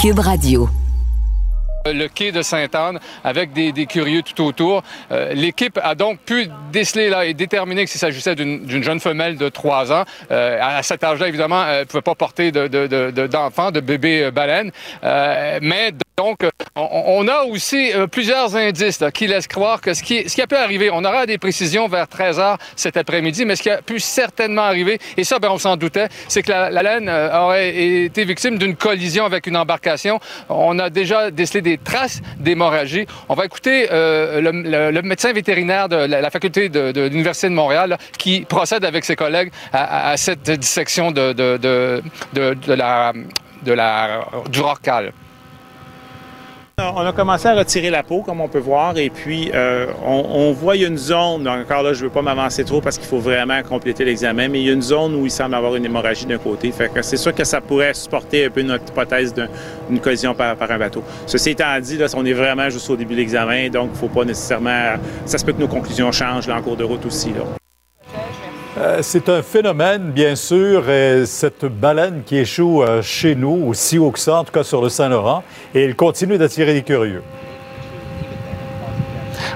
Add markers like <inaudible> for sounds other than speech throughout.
Cube Radio le quai de Sainte-Anne avec des, curieux tout autour. Euh, l'équipe a donc pu déceler là, et déterminer que s'il s'agissait d'une jeune femelle de 3 ans. Euh, à cet âge-là, évidemment, elle ne pouvait pas porter d'enfant, de, de, bébé baleine. mais donc, on, a aussi euh, plusieurs indices qui laissent croire que ce qui, a pu arriver, on aura des précisions vers 13 h cet après-midi, mais ce qui a pu certainement arriver, et ça, ben, on s'en doutait, c'est que la, laine euh, aurait été victime d'une collision avec une embarcation. On a déjà décelé des traces d'hémorragie. On va écouter euh, le, médecin vétérinaire de la, faculté de, l'Université de Montréal qui procède avec ses collègues à, cette dissection de, la, du rorcal. On a commencé à retirer la peau, comme on peut voir, et puis euh, on, voit une zone, encore là, je ne veux pas m'avancer trop parce qu'il faut vraiment compléter l'examen, mais il y a une zone où il semble avoir une hémorragie d'un côté. Fait que c'est sûr que ça pourrait supporter un peu notre hypothèse d'une collision par, un bateau. Ceci étant dit, on est vraiment juste au début de l'examen, donc il ne faut pas nécessairement... Ça se peut que nos conclusions changent en cours de route aussi. Euh, c'est un phénomène, bien sûr, cette baleine qui échoue euh, chez nous, aussi haut que ça, en tout cas sur le Saint-Laurent, et elle continue d'attirer des curieux.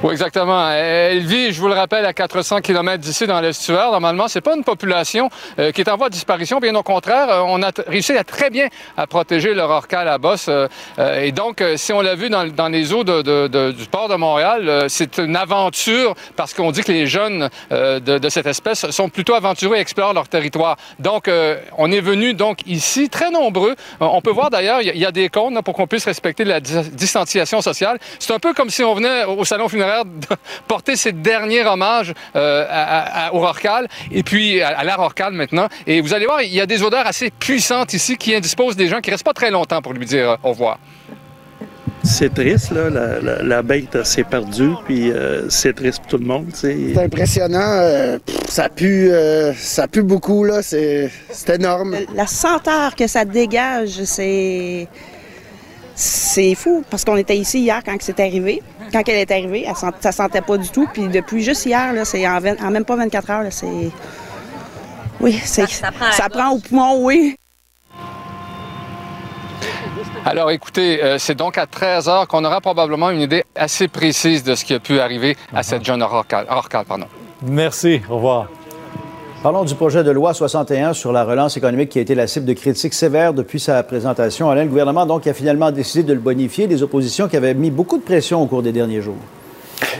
Oui, exactement. Elle vit, je vous le rappelle, à 400 km d'ici dans l'estuaire. Normalement, c'est pas une population euh, qui est en voie de disparition. Bien au contraire, euh, on a réussi à très bien à protéger le rorcal à bosse. Euh, et donc, si on l'a vu dans, les eaux du port de Montréal, c'est une aventure parce qu'on dit que les jeunes de, cette espèce sont plutôt aventureux et explorent leur territoire. Donc, on est venu donc ici très nombreux. on peut voir d'ailleurs, il y, a des cônes pour qu'on puisse respecter la distanciation sociale. C'est un peu comme si on venait au salon funéraire de porter ses derniers hommages euh, au Rorcal et puis à, la Rorcal maintenant. Et vous allez voir, il y a des odeurs assez puissantes ici qui indisposent des gens qui restent pas très longtemps pour lui dire au revoir. C'est triste, là. La, bête s'est perdue, puis euh, c'est triste pour tout le monde. C'est impressionnant. Euh, ça pue, ça pue beaucoup, là. C'est énorme. La senteur que ça dégage, c'est c'est fou parce qu'on était ici hier quand c'est arrivé. Quand elle est arrivée, elle sent, ça sentait pas du tout. Puis depuis juste hier, c'est en, même pas 24 heures, c'est. Oui, c'est, ça, prend, au poumon, oui. Alors écoutez, euh, c'est donc à 13 heures qu'on aura probablement une idée assez précise de ce qui a pu arriver à cette jeune Orcal. Pardon. Merci. Au revoir. Parlons du projet de loi 61 sur la relance économique qui a été la cible de critiques sévères depuis sa présentation. Alain, le gouvernement donc a finalement décidé de le bonifier, des oppositions qui avaient mis beaucoup de pression au cours des derniers jours.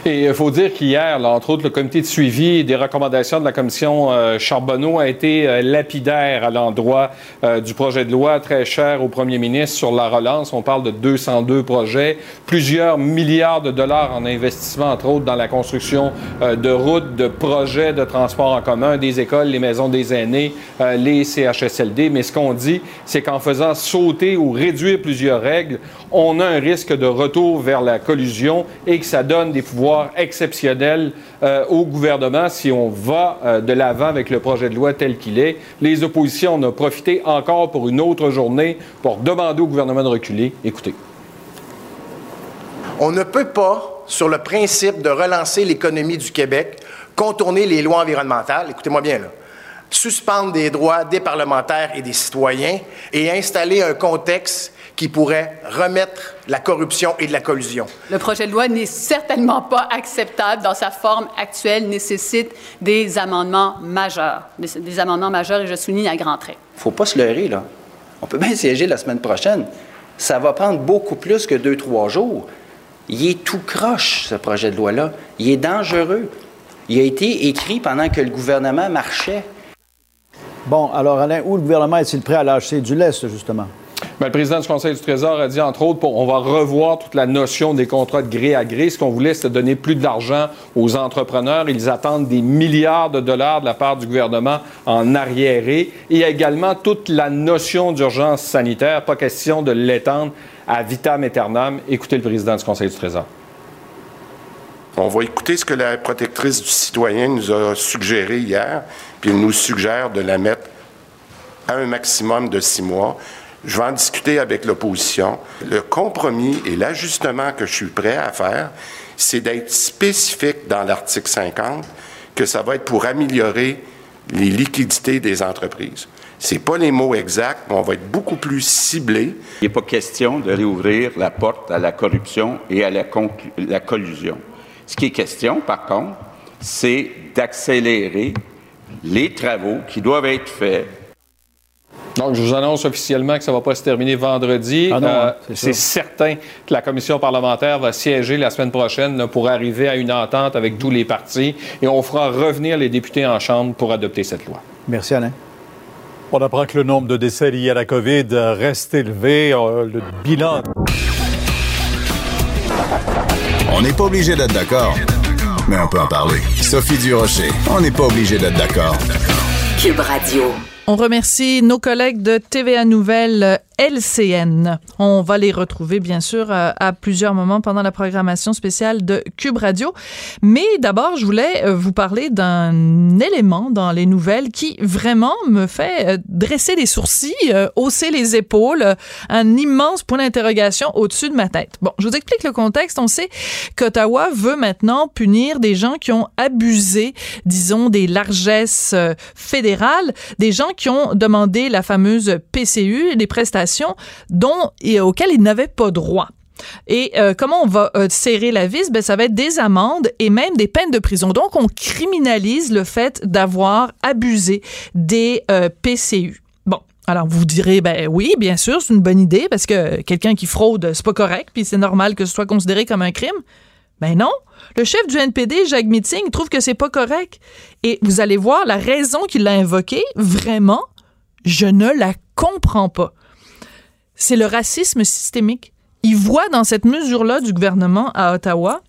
Et il faut dire qu'hier, entre autres, le comité de suivi des recommandations de la commission euh, Charbonneau a été euh, lapidaire à l'endroit euh, du projet de loi très cher au premier ministre sur la relance. On parle de 202 projets, plusieurs milliards de dollars en investissement, entre autres, dans la construction de routes, de projets de transport en commun, des écoles, les maisons des aînés, les CHSLD. Mais ce qu'on dit, c'est qu'en faisant sauter ou réduire plusieurs règles, on a un risque de retour vers la collusion et que ça donne des pouvoirs exceptionnels euh, au gouvernement si on va euh, de l'avant avec le projet de loi tel qu'il est. Les oppositions en ont profité encore pour une autre journée pour demander au gouvernement de reculer. Écoutez. On ne peut pas, sur le principe de relancer l'économie du Québec, contourner les lois environnementales. Écoutez-moi bien, là suspendre des droits des parlementaires et des citoyens et installer un contexte qui pourrait remettre la corruption et de la collusion. Le projet de loi n'est certainement pas acceptable dans sa forme actuelle, nécessite des amendements majeurs, des, amendements majeurs et je souligne à grands traits. Faut pas se leurrer, là. On peut bien siéger la semaine prochaine. Ça va prendre beaucoup plus que deux, trois jours. Il est tout croche, ce projet de loi-là. Il est dangereux. Il a été écrit pendant que le gouvernement marchait. Bon, alors Alain, où le gouvernement est-il prêt à lâcher du lest, justement? Bien, le président du Conseil du Trésor a dit, entre autres, on va revoir toute la notion des contrats de gré à gré. Ce qu'on voulait, c'est donner plus d'argent aux entrepreneurs. Ils attendent des milliards de dollars de la part du gouvernement en arriéré. Et également toute la notion d'urgence sanitaire. Pas question de l'étendre à vitam aeternam. Écoutez le président du Conseil du Trésor. On va écouter ce que la protectrice du citoyen nous a suggéré hier, puis elle nous suggère de la mettre à un maximum de six mois. Je vais en discuter avec l'opposition. Le compromis et l'ajustement que je suis prêt à faire, c'est d'être spécifique dans l'article 50 que ça va être pour améliorer les liquidités des entreprises. C'est pas les mots exacts, mais on va être beaucoup plus ciblé. Il n'est pas question de réouvrir la porte à la corruption et à la, la collusion. Ce qui est question, par contre, c'est d'accélérer les travaux qui doivent être faits donc, je vous annonce officiellement que ça ne va pas se terminer vendredi. Ah non, Euh, hein, c'est certain que la commission parlementaire va siéger la semaine prochaine là, pour arriver à une entente avec tous les partis et on fera revenir les députés en Chambre pour adopter cette loi. Merci, Alain. On apprend que le nombre de décès liés à la COVID reste élevé. Euh, Le bilan On n'est pas obligé d'être d'accord, mais on peut en parler. Sophie Durocher, on n'est pas obligé d'être d'accord. Cube Radio. On remercie nos collègues de TVA Nouvelles euh, LCN. On va les retrouver, bien sûr, euh, à plusieurs moments pendant la programmation spéciale de Cube Radio. Mais d'abord, je voulais euh, vous parler d'un élément dans les nouvelles qui vraiment me fait euh, dresser les sourcils, hausser les épaules, un immense point d'interrogation au-dessus de ma tête. Bon, je vous explique le contexte. On sait qu'Ottawa veut maintenant punir des gens qui ont abusé, disons, des largesses fédérales, des gens qui ont demandé la fameuse PCU, des prestations dont et auxquelles ils n'avaient pas droit. Et euh, comment on va euh, serrer la vis? Ben, ça va être des amendes et même des peines de prison. Donc, on criminalise le fait d'avoir abusé des euh, PCU. Bon. Alors, vous direz, ben oui, bien sûr, c'est une bonne idée parce que quelqu'un qui fraude, c'est pas correct, puis c'est normal que ce soit considéré comme un crime. Ben non. Le chef du NPD, Jacques Meeting, trouve que c'est pas correct. Et vous allez voir, la raison qu'il a invoquée, vraiment, je ne la comprends pas. C'est le racisme systémique. Il voit dans cette mesure-là du gouvernement à Ottawa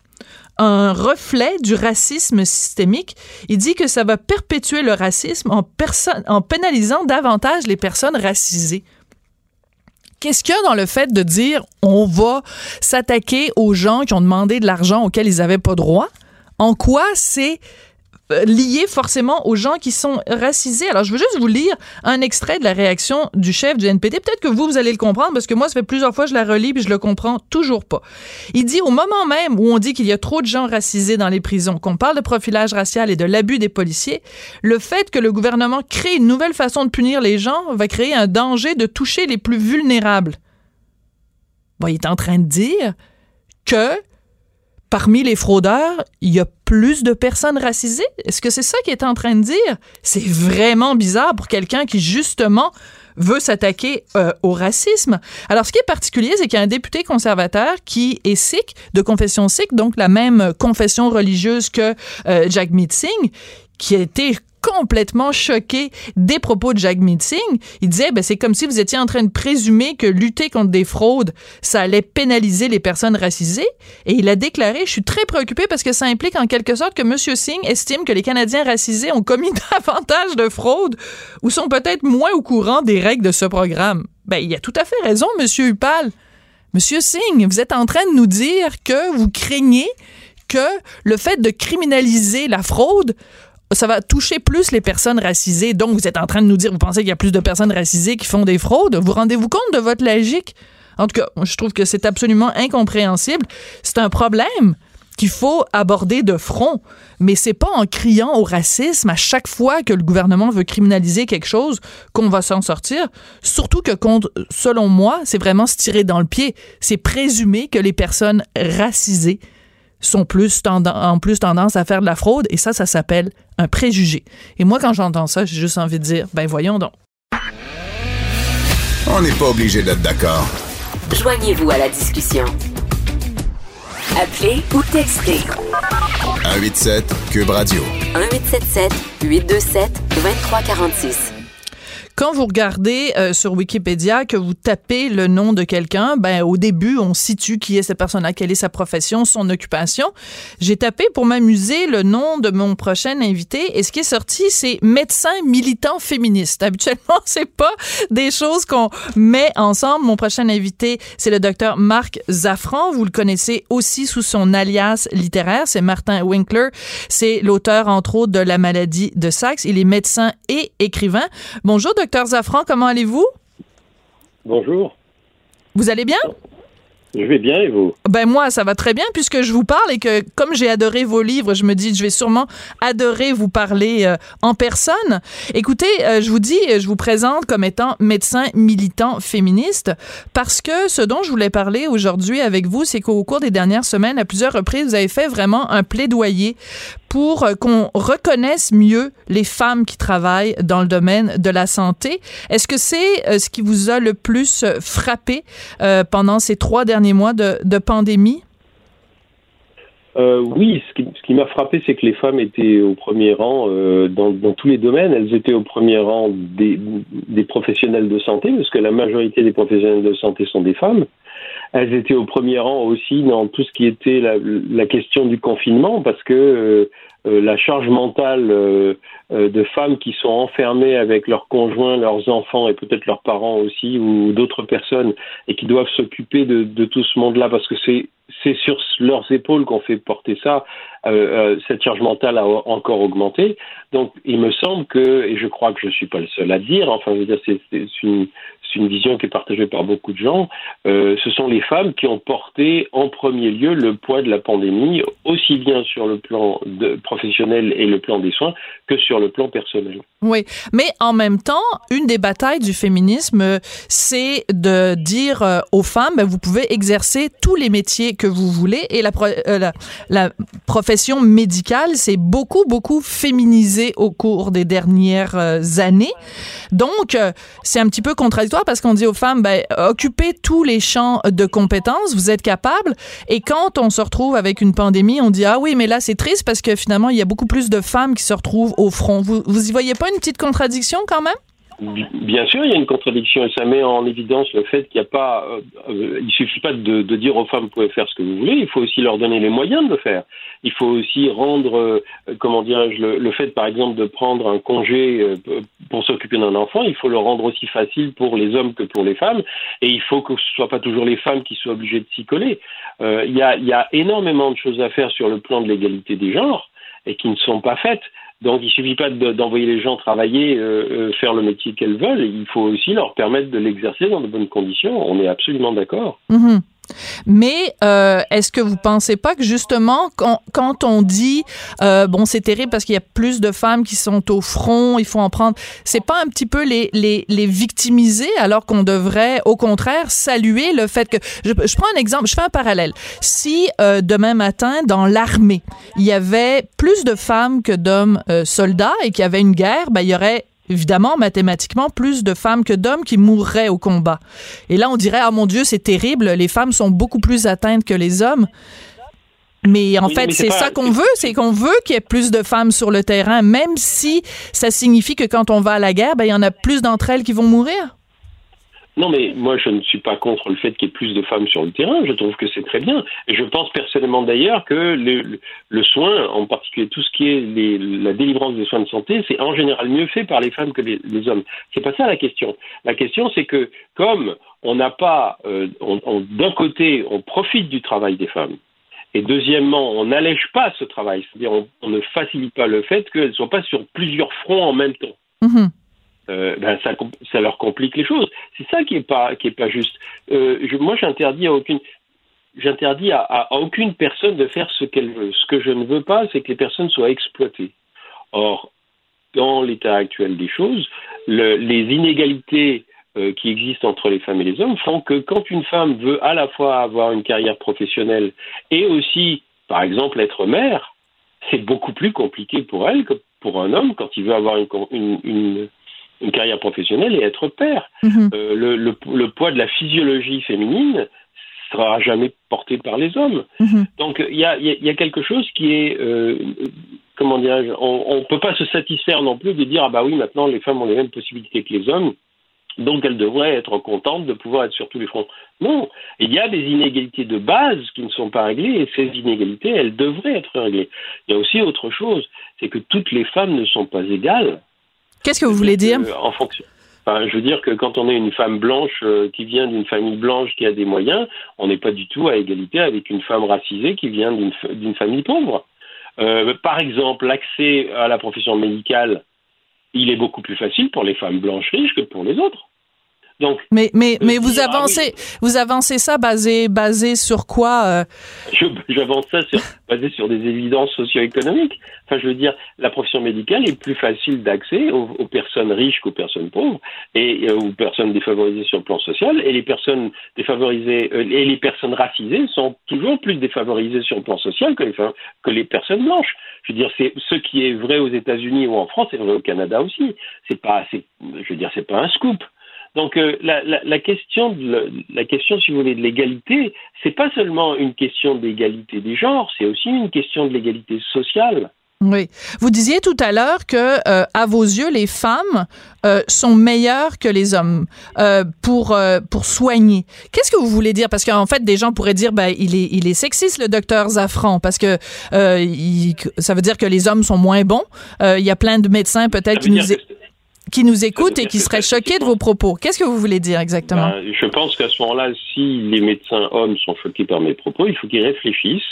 un reflet du racisme systémique. Il dit que ça va perpétuer le racisme en, pénalisant davantage les personnes racisées. Qu'est-ce qu'il y a dans le fait de dire on va s'attaquer aux gens qui ont demandé de l'argent auquel ils n'avaient pas droit? En quoi c'est lié forcément aux gens qui sont racisés. Alors, je veux juste vous lire un extrait de la réaction du chef du NPD. Peut-être que vous, vous allez le comprendre parce que moi, ça fait plusieurs fois que je la relis puis je le comprends toujours pas. Il dit au moment même où on dit qu'il y a trop de gens racisés dans les prisons, qu'on parle de profilage racial et de l'abus des policiers, le fait que le gouvernement crée une nouvelle façon de punir les gens va créer un danger de toucher les plus vulnérables. Bon, il est en train de dire que parmi les fraudeurs, il y a plus de personnes racisées? Est-ce que c'est ça qu'il est en train de dire? C'est vraiment bizarre pour quelqu'un qui, justement, veut s'attaquer euh, au racisme. Alors, ce qui est particulier, c'est qu'il y a un député conservateur qui est sikh, de confession sikh, donc la même confession religieuse que euh, Jack Singh, qui a été complètement choqué des propos de Jack Singh. Il disait, ben, c'est comme si vous étiez en train de présumer que lutter contre des fraudes, ça allait pénaliser les personnes racisées. Et il a déclaré, je suis très préoccupé parce que ça implique en quelque sorte que M. Singh estime que les Canadiens racisés ont commis <laughs> davantage de fraudes ou sont peut-être moins au courant des règles de ce programme. Ben, il a tout à fait raison, M. Hupal. Monsieur Singh, vous êtes en train de nous dire que vous craignez que le fait de criminaliser la fraude ça va toucher plus les personnes racisées. Donc, vous êtes en train de nous dire, vous pensez qu'il y a plus de personnes racisées qui font des fraudes? Vous rendez-vous compte de votre logique? En tout cas, je trouve que c'est absolument incompréhensible. C'est un problème qu'il faut aborder de front, mais c'est pas en criant au racisme à chaque fois que le gouvernement veut criminaliser quelque chose qu'on va s'en sortir. Surtout que, selon moi, c'est vraiment se tirer dans le pied. C'est présumer que les personnes racisées sont plus tendance, en plus tendance à faire de la fraude et ça, ça s'appelle un préjugé. Et moi, quand j'entends ça, j'ai juste envie de dire, ben voyons donc. On n'est pas obligé d'être d'accord. Joignez-vous à la discussion. Appelez ou textez. 187 Cube Radio. 1877 827 2346. Quand vous regardez euh, sur Wikipédia que vous tapez le nom de quelqu'un, ben au début on situe qui est cette personne-là, quelle est sa profession, son occupation. J'ai tapé pour m'amuser le nom de mon prochain invité et ce qui est sorti c'est médecin militant féministe. Habituellement <laughs> c'est pas des choses qu'on met ensemble. Mon prochain invité c'est le docteur Marc Zaffran. Vous le connaissez aussi sous son alias littéraire, c'est Martin Winkler. C'est l'auteur entre autres de La maladie de Saxe. Il est médecin et écrivain. Bonjour docteur Zaffran, comment allez-vous? Bonjour. Vous allez bien? Je vais bien et vous? Ben moi, ça va très bien puisque je vous parle et que comme j'ai adoré vos livres, je me dis je vais sûrement adorer vous parler euh, en personne. Écoutez, euh, je vous dis, je vous présente comme étant médecin militant féministe parce que ce dont je voulais parler aujourd'hui avec vous, c'est qu'au cours des dernières semaines, à plusieurs reprises, vous avez fait vraiment un plaidoyer pour euh, qu'on reconnaisse mieux les femmes qui travaillent dans le domaine de la santé. Est-ce que c'est ce qui vous a le plus frappé pendant ces trois derniers mois de, pandémie? Euh, oui, ce qui, m'a frappé, c'est que les femmes étaient au premier rang euh, dans, tous les domaines. Elles étaient au premier rang des, professionnels de santé, parce que la majorité des professionnels de santé sont des femmes. Elles étaient au premier rang aussi dans tout ce qui était la, question du confinement, parce que euh, la charge mentale de femmes qui sont enfermées avec leurs conjoints, leurs enfants et peut-être leurs parents aussi, ou d'autres personnes, et qui doivent s'occuper de tout ce monde-là, parce que c'est c'est sur leurs épaules qu'on fait porter ça. Euh, euh, cette charge mentale a encore augmenté. Donc, il me semble que, et je crois que je ne suis pas le seul à dire, enfin, je veux dire, c'est une, une vision qui est partagée par beaucoup de gens, euh, ce sont les femmes qui ont porté en premier lieu le poids de la pandémie, aussi bien sur le plan professionnel et le plan des soins que sur le plan personnel. Oui, mais en même temps, une des batailles du féminisme, c'est de dire euh, aux femmes, ben, vous pouvez exercer tous les métiers que vous voulez, et euh, la profession médicale s'est beaucoup, beaucoup féminisée au cours des dernières années. Donc, c'est un petit peu contradictoire parce qu'on dit aux femmes, ben, occupez tous les champs de compétences, vous êtes capables. Et quand on se retrouve avec une pandémie, on dit, ah oui, mais là, c'est triste parce que finalement, il y a beaucoup plus de femmes qui se retrouvent au front. Vous, vous y voyez pas une petite contradiction quand même? Bien sûr, il y a une contradiction et ça met en évidence le fait qu'il n'y a pas, euh, euh, il suffit pas de, de, dire aux femmes vous pouvez faire ce que vous voulez, il faut aussi leur donner les moyens de le faire. Il faut aussi rendre, euh, comment dirais-je, le, le, fait par exemple de prendre un congé euh, pour s'occuper d'un enfant, il faut le rendre aussi facile pour les hommes que pour les femmes et il faut que ce soit pas toujours les femmes qui soient obligées de s'y coller. il, y a, il y a énormément de choses à faire sur le plan de l'égalité des genres et qui ne sont pas faites. Donc il suffit pas d'envoyer les gens travailler, euh, euh, faire le métier qu'elles veulent, il faut aussi leur permettre de l'exercer dans de bonnes conditions. On est absolument d'accord. Mhm. Mais euh, est-ce que vous pensez pas que justement quand, on dit euh, bon c'est terrible parce qu'il y a plus de femmes qui sont au front, il faut en prendre, c'est pas un petit peu les, les, les victimiser alors qu'on devrait au contraire saluer le fait que je, prends un exemple, je fais un parallèle. Si euh, demain matin dans l'armée il y avait plus de femmes que d'hommes soldats et qu'il y avait une guerre, ben il y aurait évidemment, mathématiquement, plus de femmes que d'hommes qui mourraient au combat. Et là, on dirait, ah mon Dieu, c'est terrible, les femmes sont beaucoup plus atteintes que les hommes. Mais en fait, c'est ça qu'on veut, c'est qu'on veut qu'il y ait plus de femmes sur le terrain, même si ça signifie que quand on va à la guerre, ben, il y en a plus d'entre elles qui vont mourir. Non, mais moi, je ne suis pas contre le fait qu'il y ait plus de femmes sur le terrain. Je trouve que c'est très bien. Et je pense personnellement d'ailleurs que le, le, soin, en particulier tout ce qui est la délivrance des soins de santé, c'est en général mieux fait par les femmes que les, les hommes. C'est pas ça la question. La question, c'est que comme on n'a pas, euh, d'un côté, on profite du travail des femmes. Et deuxièmement, on n'allège pas ce travail, c'est-à-dire on, on, ne facilite pas le fait qu'elles ne soient pas sur plusieurs fronts en même temps. Mm-hmm. Euh, ben ça, leur complique les choses. C'est ça qui est pas qui est pas juste. Euh, moi, j'interdis à aucune j'interdis à, à, aucune personne de faire ce qu'elle veut. Ce que je ne veux pas, c'est que les personnes soient exploitées. Or, dans l'état actuel des choses, le, les inégalités euh, qui existent entre les femmes et les hommes font que quand une femme veut à la fois avoir une carrière professionnelle et aussi, par exemple, être mère, c'est beaucoup plus compliqué pour elle que pour un homme quand il veut avoir une une carrière professionnelle et être père. Mhm. Euh, le, le, le, poids de la physiologie féminine sera jamais porté par les hommes. Mhm. Donc il y a, y a, quelque chose qui est, euh, comment dirais-je, on ne peut pas se satisfaire non plus de dire ah bah oui maintenant les femmes ont les mêmes possibilités que les hommes. Donc elles devraient être contentes de pouvoir être sur tous les fronts. Non, il y a des inégalités de base qui ne sont pas réglées et ces inégalités, elles devraient être réglées. Il y a aussi autre chose, c'est que toutes les femmes ne sont pas égales. Qu'est-ce que vous voulez dire En fonction. je veux dire que quand on est une femme blanche euh, qui vient d'une famille blanche qui a des moyens, on n'est pas du tout à égalité avec une femme racisée qui vient d'une famille pauvre. Euh, par exemple, l'accès à la profession médicale, il est beaucoup plus facile pour les femmes blanches riches que pour les autres. Donc, mais mais mais de vous dire, ah avancez vous avancez ça basé basé sur quoi euh? J'avance ça sur, <laughs> basé sur des évidences socio-économiques. Enfin, je veux dire, la profession médicale est plus facile d'accès aux, aux personnes riches qu'aux personnes pauvres et euh, aux personnes défavorisées sur le plan social. Et les personnes défavorisées euh, et les personnes racisées sont toujours plus défavorisées sur le plan social que les, que les personnes blanches. Je veux dire, c'est ce qui est vrai aux États-Unis ou en France est vrai au Canada aussi. C'est pas, c'est, je veux dire, c'est pas un scoop. Donc euh, la, la, la question, de, la question, si vous voulez, de l'égalité, c'est pas seulement une question d'égalité des genres, c'est aussi une question de l'égalité sociale. Oui. Vous disiez tout à l'heure que, euh, à vos yeux, les femmes euh, sont meilleures que les hommes euh, pour euh, pour soigner. Qu'est-ce que vous voulez dire? Parce qu'en fait, des gens pourraient dire, ben, il est il est sexiste le docteur Zafran parce que euh, il- ça veut dire que les hommes sont moins bons. Euh, Il y a plein de médecins peut-être qui nous é- qui nous écoutent et qui seraient choqués de vos propos. Qu'est-ce que vous voulez dire exactement Ben, je pense qu'à ce moment-là, si les médecins hommes sont choqués par mes propos, il faut qu'ils réfléchissent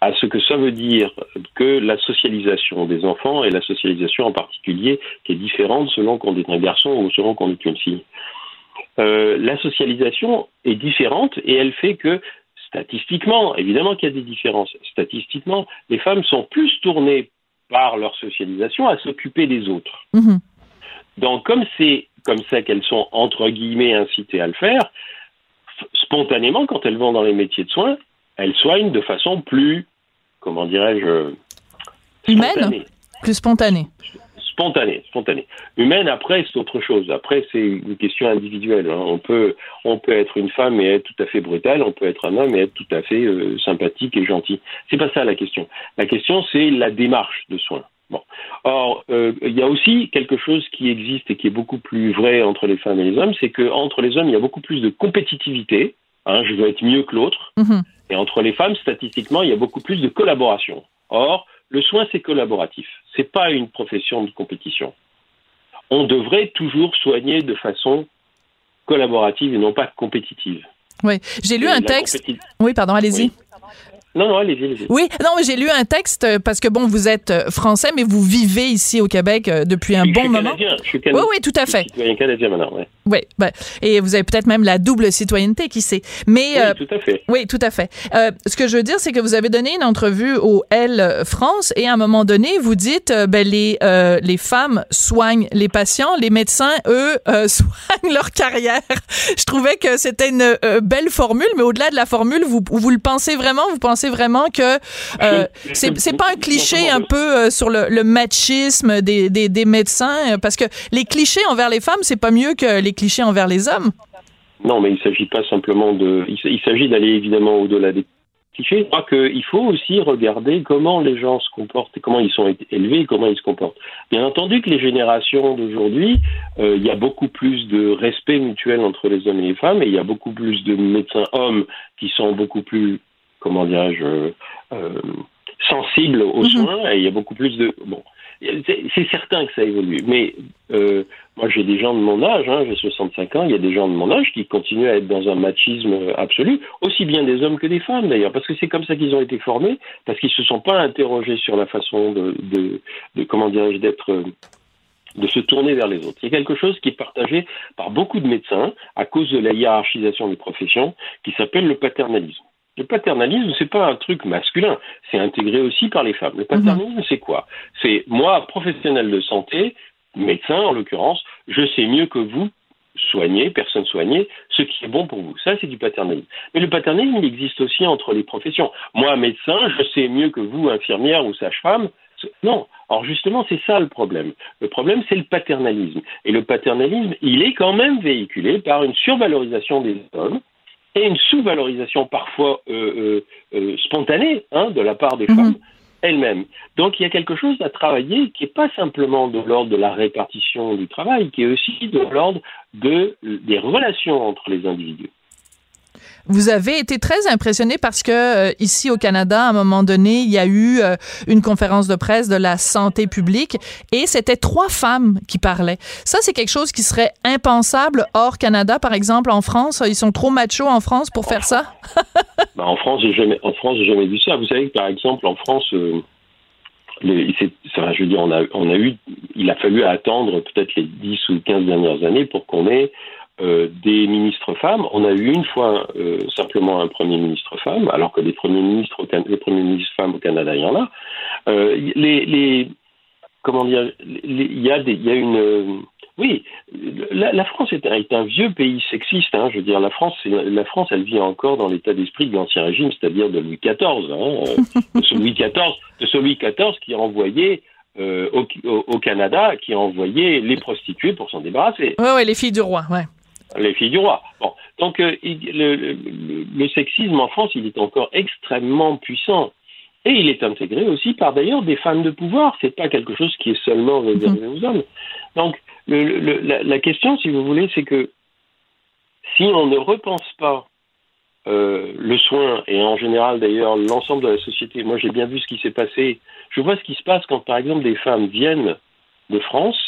à ce que ça veut dire que la socialisation des enfants et la socialisation en particulier qui est différente selon qu'on est un garçon ou selon qu'on est une fille. Euh, la socialisation est différente et elle fait que statistiquement, évidemment qu'il y a des différences, statistiquement, les femmes sont plus tournées par leur socialisation à s'occuper des autres. Mhm. Donc, comme c'est comme ça qu'elles sont entre guillemets incitées à le faire, spontanément, quand elles vont dans les métiers de soins, elles soignent de façon plus, comment dirais-je, Humaine, plus spontanée. Spontanée, spontanée. Humaine, après, c'est autre chose. Après, c'est une question individuelle. hein. On peut, on peut être une femme et être tout à fait brutale. On peut être un homme et être tout à fait euh, sympathique et gentil. C'est pas ça la question. La question, c'est la démarche de soins. Bon. Or, euh, il y a aussi quelque chose qui existe et qui est beaucoup plus vrai entre les femmes et les hommes, c'est que entre les hommes, il y a beaucoup plus de compétitivité. Hein, je veux être mieux que l'autre. Mhm. Et entre les femmes, statistiquement, il y a beaucoup plus de collaboration. Or, le soin, c'est collaboratif. C'est pas une profession de compétition. On devrait toujours soigner de façon collaborative et non pas compétitive. Oui, j'ai lu Et un texte. Oui, pardon, allez-y. Non, non, allez-y, allez-y. Oui, non, mais j'ai lu un texte euh, parce que bon, vous êtes euh, français, mais vous vivez ici au Québec euh, depuis un Je bon suis moment. canadien, je suis Oui, canadien. oui, tout à fait. Citoyen canadien maintenant, ouais. Oui, ben, et vous avez peut-être même la double citoyenneté, qui sait. Mais Oui, euh, tout à fait. oui, tout à fait. Euh, ce que je veux dire, c'est que vous avez donné une entrevue au L France et à un moment donné, vous dites, euh, ben, les, les femmes soignent les patients, les médecins, eux, <laughs> soignent leur carrière. je trouvais que c'était une belle formule, mais au-delà de la formule, vous, vous le pensez vraiment? Vous pensez vraiment que euh, <laughs> c'est pas un cliché un peu euh, sur le, le machisme des, des, des médecins? euh, Parce que les clichés envers les femmes, c'est pas mieux que les clichés envers les hommes. Non, mais il ne s'agit pas simplement de. Il, s'agit d'aller évidemment au-delà des clichés. Je crois qu'il faut aussi regarder comment les gens se comportent et comment ils sont élevés et comment ils se comportent. Bien entendu que les générations d'aujourd'hui, euh, il y a beaucoup plus de respect mutuel entre les hommes et les femmes et il y a beaucoup plus de médecins hommes qui sont beaucoup plus, comment dirais-je, euh, euh, sensibles aux soins et il y a beaucoup plus de. Bon. C'est c'est certain que ça évolue, mais euh, moi j'ai des gens de mon âge, hein, j'ai 65 ans, il y a des gens de mon âge qui continuent à être dans un machisme absolu, aussi bien des hommes que des femmes d'ailleurs, parce que c'est comme ça qu'ils ont été formés, parce qu'ils se sont pas interrogés sur la façon de, de, de comment dirais-je d'être de se tourner vers les autres. Il y a quelque chose qui est partagé par beaucoup de médecins à cause de la hiérarchisation des professions qui s'appelle le paternalisme. Le paternalisme, c'est pas un truc masculin, c'est intégré aussi par les femmes. Le paternalisme, c'est quoi? C'est moi, professionnel de santé, médecin en l'occurrence, je sais mieux que vous soigner, personne soignée, ce qui est bon pour vous. Ça, c'est du paternalisme. Mais le paternalisme, il existe aussi entre les professions. Moi, médecin, je sais mieux que vous, infirmière ou sage-femme. Non. Alors justement, c'est ça le problème. Le problème, c'est le paternalisme. Et le paternalisme, il est quand même véhiculé par une survalorisation des hommes et une sous-valorisation parfois euh, euh, euh, spontanée hein, de la part des femmes elles-mêmes. Donc il y a quelque chose à travailler qui n'est pas simplement de l'ordre de la répartition du travail, qui est aussi de l'ordre de, des relations entre les individus. Vous avez été très impressionné parce que euh, ici au Canada, à un moment donné, il y a eu euh, une conférence de presse de la santé publique et c'était trois femmes qui parlaient. Ça, c'est quelque chose qui serait impensable hors Canada, par exemple en France. Ils sont trop machos en France pour faire ça? <laughs> Ben, en France, j'ai jamais, en France, j'ai jamais vu ça. Vous savez que par exemple en France, euh, je veux dire, on a eu, il a fallu attendre peut-être les 10 ou 15 dernières années pour qu'on ait euh, des ministres femmes. On a eu une fois euh, simplement un premier ministre femme, alors que des premiers ministres, les premiers ministres femmes au Canada, il y en a. Euh, les, les comment dire, les- il y a des, il y a une, oui, la, la France est un, est un vieux pays sexiste. Hein, je veux dire, la France, la France, elle vit encore dans l'état d'esprit de l'ancien régime, c'est-à-dire de Louis XIV, hein, <laughs> de ce Louis XIV, de ce Louis XIV qui a envoyé euh, au, Canada, qui a envoyé les prostituées pour s'en débarrasser Oui, oui, les filles du roi, ouais. Les filles du roi. Bon, donc euh, le, le- le- le sexisme en France, il est encore extrêmement puissant. Et il est intégré aussi par d'ailleurs des femmes de pouvoir. C'est pas quelque chose qui est seulement réservé aux hommes. Donc le- la question, si vous voulez, c'est que si on ne repense pas euh, le soin et en général d'ailleurs l'ensemble de la société, moi j'ai bien vu ce qui s'est passé. Je vois ce qui se passe quand par exemple des femmes viennent de France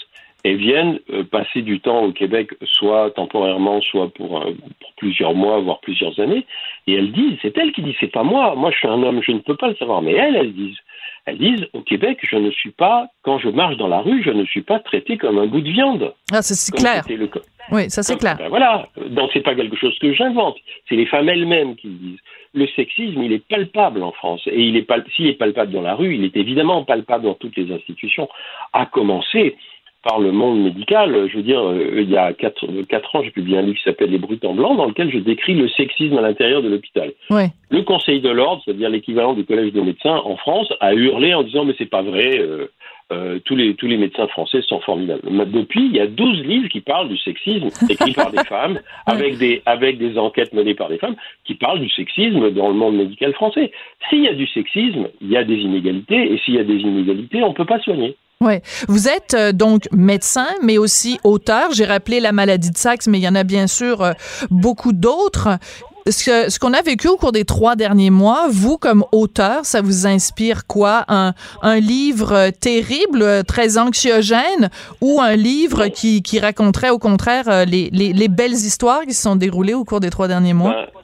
et viennent euh, passer du temps au Québec, soit temporairement, soit pour, euh, pour plusieurs mois, voire plusieurs années, et elles disent, c'est elles qui disent, c'est pas moi, moi je suis un homme, je ne peux pas le savoir, mais elles, elles disent, elles disent, au Québec, je ne suis pas, quand je marche dans la rue, je ne suis pas traité comme un bout de viande. Ah, ça, c'est clair. le. Oui, ça, c'est clair. Ben voilà, donc c'est pas quelque chose que j'invente, c'est les femmes elles-mêmes qui le disent. Le sexisme, il est palpable en France, et il est pal- s'il est palpable dans la rue, il est évidemment palpable dans toutes les institutions, à commencer par le monde médical. Je veux dire, euh, il y a quatre, euh, quatre ans, j'ai publié un livre qui s'appelle Les Brutes en blanc, dans lequel je décris le sexisme à l'intérieur de l'hôpital. Le Conseil de l'ordre, c'est-à-dire l'équivalent du collège des médecins en France, a hurlé en disant mais c'est pas vrai, euh, euh, tous les tous les médecins français sont formidables. Mais Depuis, il y a 12 livres qui parlent du sexisme, écrits par des <laughs> femmes, avec des avec des enquêtes menées par des femmes, qui parlent du sexisme dans le monde médical français. S'il y a du sexisme, il y a des inégalités, et s'il y a des inégalités, on peut pas soigner. Oui. Vous êtes euh, donc médecin, mais aussi auteur. J'ai rappelé la maladie de Saxe, mais il y en a bien sûr euh, beaucoup d'autres. Ce, qu'on a vécu au cours des trois derniers mois, vous, comme auteur, ça vous inspire quoi? Un, livre euh, terrible, très anxiogène, ou un livre qui, raconterait au contraire les belles histoires qui se sont déroulées au cours des trois derniers mois? Ben,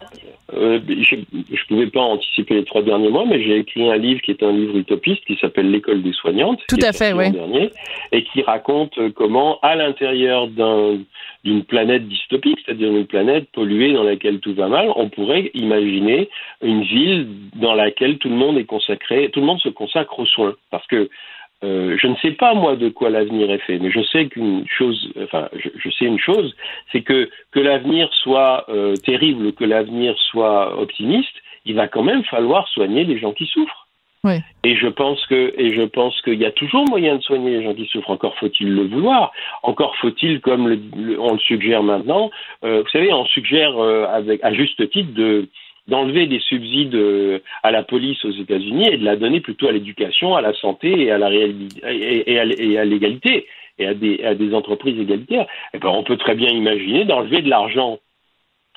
euh, je ne pouvais pas anticiper les trois derniers mois, mais j'ai écrit un livre qui est un livre utopiste qui s'appelle L'école des soignantes. Tout à fait, oui. dernier, et qui raconte euh, comment, à l'intérieur d'un- d'une planète dystopique, c'est-à-dire une planète polluée dans laquelle tout va mal, on pourrait imaginer une ville dans laquelle tout le monde est consacré, tout le monde se consacre aux soins. Parce que euh, je ne sais pas moi de quoi l'avenir est fait, mais je sais qu'une chose, enfin, je, je sais une chose, c'est que que l'avenir soit euh, terrible, que l'avenir soit optimiste, il va quand même falloir soigner les gens qui souffrent. Oui. Et je pense que et je pense qu'il y a toujours moyen de soigner les gens qui souffrent. Encore faut-il le vouloir. Encore faut-il, comme le- le- on le suggère maintenant, euh, vous savez, on suggère avec à juste titre de d'enlever des subsides euh, à la police aux États-Unis et de la donner plutôt à l'éducation, à la santé et à la et, à, l'égalité et à des, à des entreprises égalitaires. Eh ben, on peut très bien imaginer d'enlever de l'argent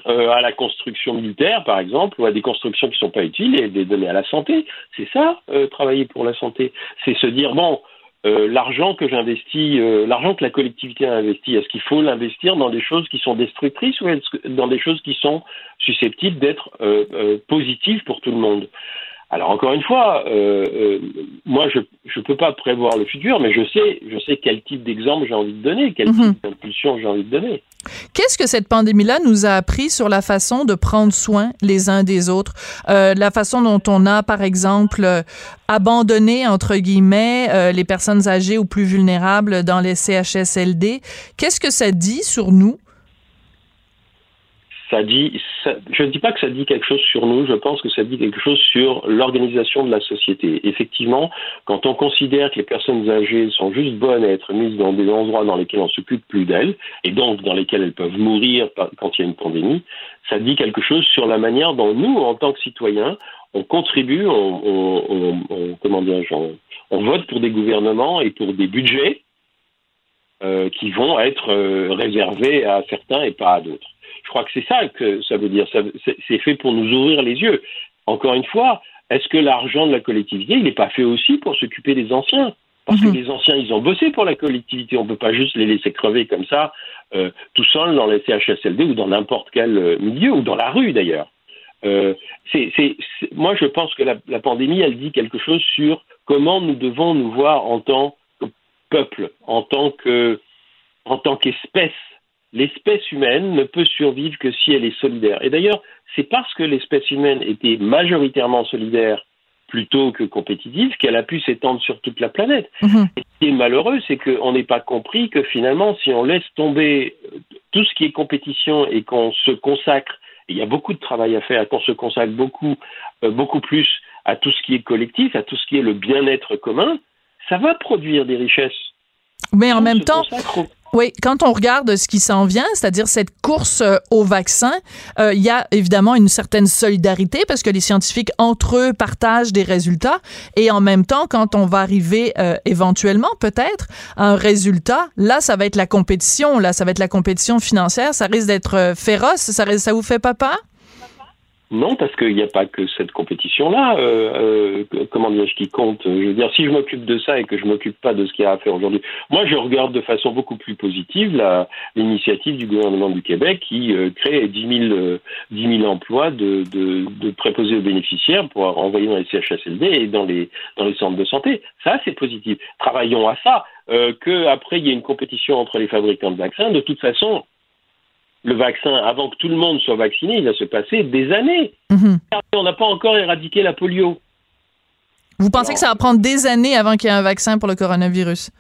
euh, à la construction militaire, par exemple, ou à des constructions qui ne sont pas utiles et de les donner à la santé. C'est ça, euh, travailler pour la santé. C'est se dire, bon, euh, l'argent que j'investis, euh, l'argent que la collectivité a investi, est-ce qu'il faut l'investir dans des choses qui sont destructrices ou dans des choses qui sont susceptibles d'être euh, positives pour tout le monde? Alors encore une fois, euh, euh, moi je ne peux pas prévoir le futur, mais je sais je sais quel type d'exemple j'ai envie de donner, quel Mhm. type d'impulsion j'ai envie de donner. Qu'est-ce que cette pandémie-là nous a appris sur la façon de prendre soin les uns des autres? Euh, la façon dont on a, par exemple, euh, abandonné, entre guillemets, euh, les personnes âgées ou plus vulnérables dans les CHSLD. Qu'est-ce que ça dit sur nous? Ça dit, ça- je ne dis pas que ça dit quelque chose sur nous, je pense que ça dit quelque chose sur l'organisation de la société. Effectivement, quand on considère que les personnes âgées sont juste bonnes à être mises dans des endroits dans lesquels on s'occupe plus d'elles, et donc dans lesquels elles peuvent mourir quand il y a une pandémie, ça dit quelque chose sur la manière dont nous, en tant que citoyens, on contribue, on, comment on- on vote pour des gouvernements et pour des budgets euh, qui vont être euh, réservés à certains et pas à d'autres. Je crois que c'est ça que ça veut dire. C'est fait pour nous ouvrir les yeux. Encore une fois, est-ce que l'argent de la collectivité, il n'est pas fait aussi pour s'occuper des anciens? Parce que les anciens, ils ont bossé pour la collectivité. On ne peut pas juste les laisser crever comme ça, euh, tout seuls dans les CHSLD ou dans n'importe quel euh, milieu, ou dans la rue d'ailleurs. Euh, moi, je pense que la, la pandémie, elle dit quelque chose sur comment nous devons nous voir en tant que peuple, en tant que, en tant qu'espèce. L'espèce humaine ne peut survivre que si elle est solidaire. Et d'ailleurs, c'est parce que l'espèce humaine était majoritairement solidaire plutôt que compétitive qu'elle a pu s'étendre sur toute la planète. Mhm. Et ce qui est malheureux, c'est qu'on n'ait pas compris que finalement, si on laisse tomber euh, tout ce qui est compétition et qu'on se consacre, et il y a beaucoup de travail à faire, qu'on se consacre beaucoup, euh, beaucoup plus à tout ce qui est collectif, à tout ce qui est le bien-être commun, ça va produire des richesses. Mais en même temps, oui, quand on regarde ce qui s'en vient, c'est-à-dire cette course euh, au vaccin, euh, il y a évidemment une certaine solidarité parce que les scientifiques entre eux partagent des résultats. Et en même temps, quand on va arriver euh, éventuellement peut-être à un résultat, là, ça va être la compétition, là, ça va être la compétition financière, ça risque d'être féroce, ça vous fait pas peur? Non, parce qu'il n'y a pas que cette compétition-là. Euh, euh, comment qui compte Je veux dire, si je m'occupe de ça et que je m'occupe pas de ce qu'il y a à faire aujourd'hui, moi, je regarde de façon beaucoup plus positive l'initiative du gouvernement du Québec qui euh, crée 10 000, euh, 10 000 emplois de, de, de préposés aux bénéficiaires pour envoyer dans les CHSLD et dans les dans les centres de santé. Ça, c'est positif. Travaillons à ça. Euh, que après il y ait une compétition entre les fabricants de vaccins. De toute façon, vaccin, avant que tout le monde soit vacciné, il va se passer des années. On n'a pas encore éradiqué la polio. Vous pensez que ça va prendre des années avant qu'il y ait un vaccin pour le coronavirus?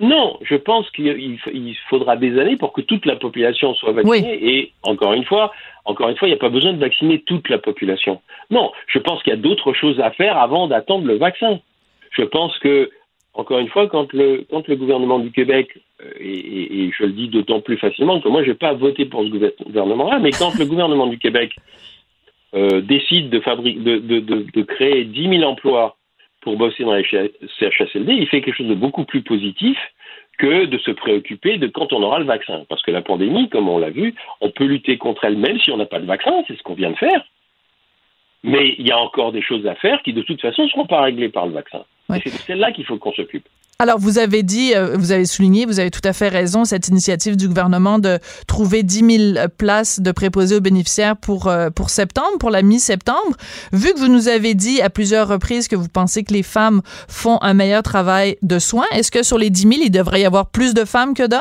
Non, je pense qu'il il- il faudra des années pour que toute la population soit vaccinée. Et encore une fois, encore une fois, il n'y a pas besoin de vacciner toute la population. Non, je pense qu'il y a d'autres choses à faire avant d'attendre le vaccin. Je pense que, encore une fois, quand le, quand le gouvernement du Québec, euh, et, je le dis d'autant plus facilement que moi, je n'ai pas voté pour ce gouver- gouvernement-là, mais quand le gouvernement du Québec euh, décide de, de, de, de créer 10 000 emplois pour bosser dans les CHSLD, il fait quelque chose de beaucoup plus positif que de se préoccuper de quand on aura le vaccin. Parce que la pandémie, comme on l'a vu, on peut lutter contre elle même si on n'a pas de vaccin, c'est ce qu'on vient de faire. Mais il y a encore des choses à faire qui, de toute façon, ne seront pas réglées par le vaccin. C'est de celle-là qu'il faut qu'on s'occupe. Alors, vous avez dit, euh, vous avez souligné, vous avez tout à fait raison, cette initiative du gouvernement de trouver 10 000 places de préposés aux bénéficiaires pour, euh, pour septembre, pour la mi-septembre. Vu que vous nous avez dit à plusieurs reprises que vous pensez que les femmes font un meilleur travail de soins, est-ce que sur les 10 000, il devrait y avoir plus de femmes que d'hommes?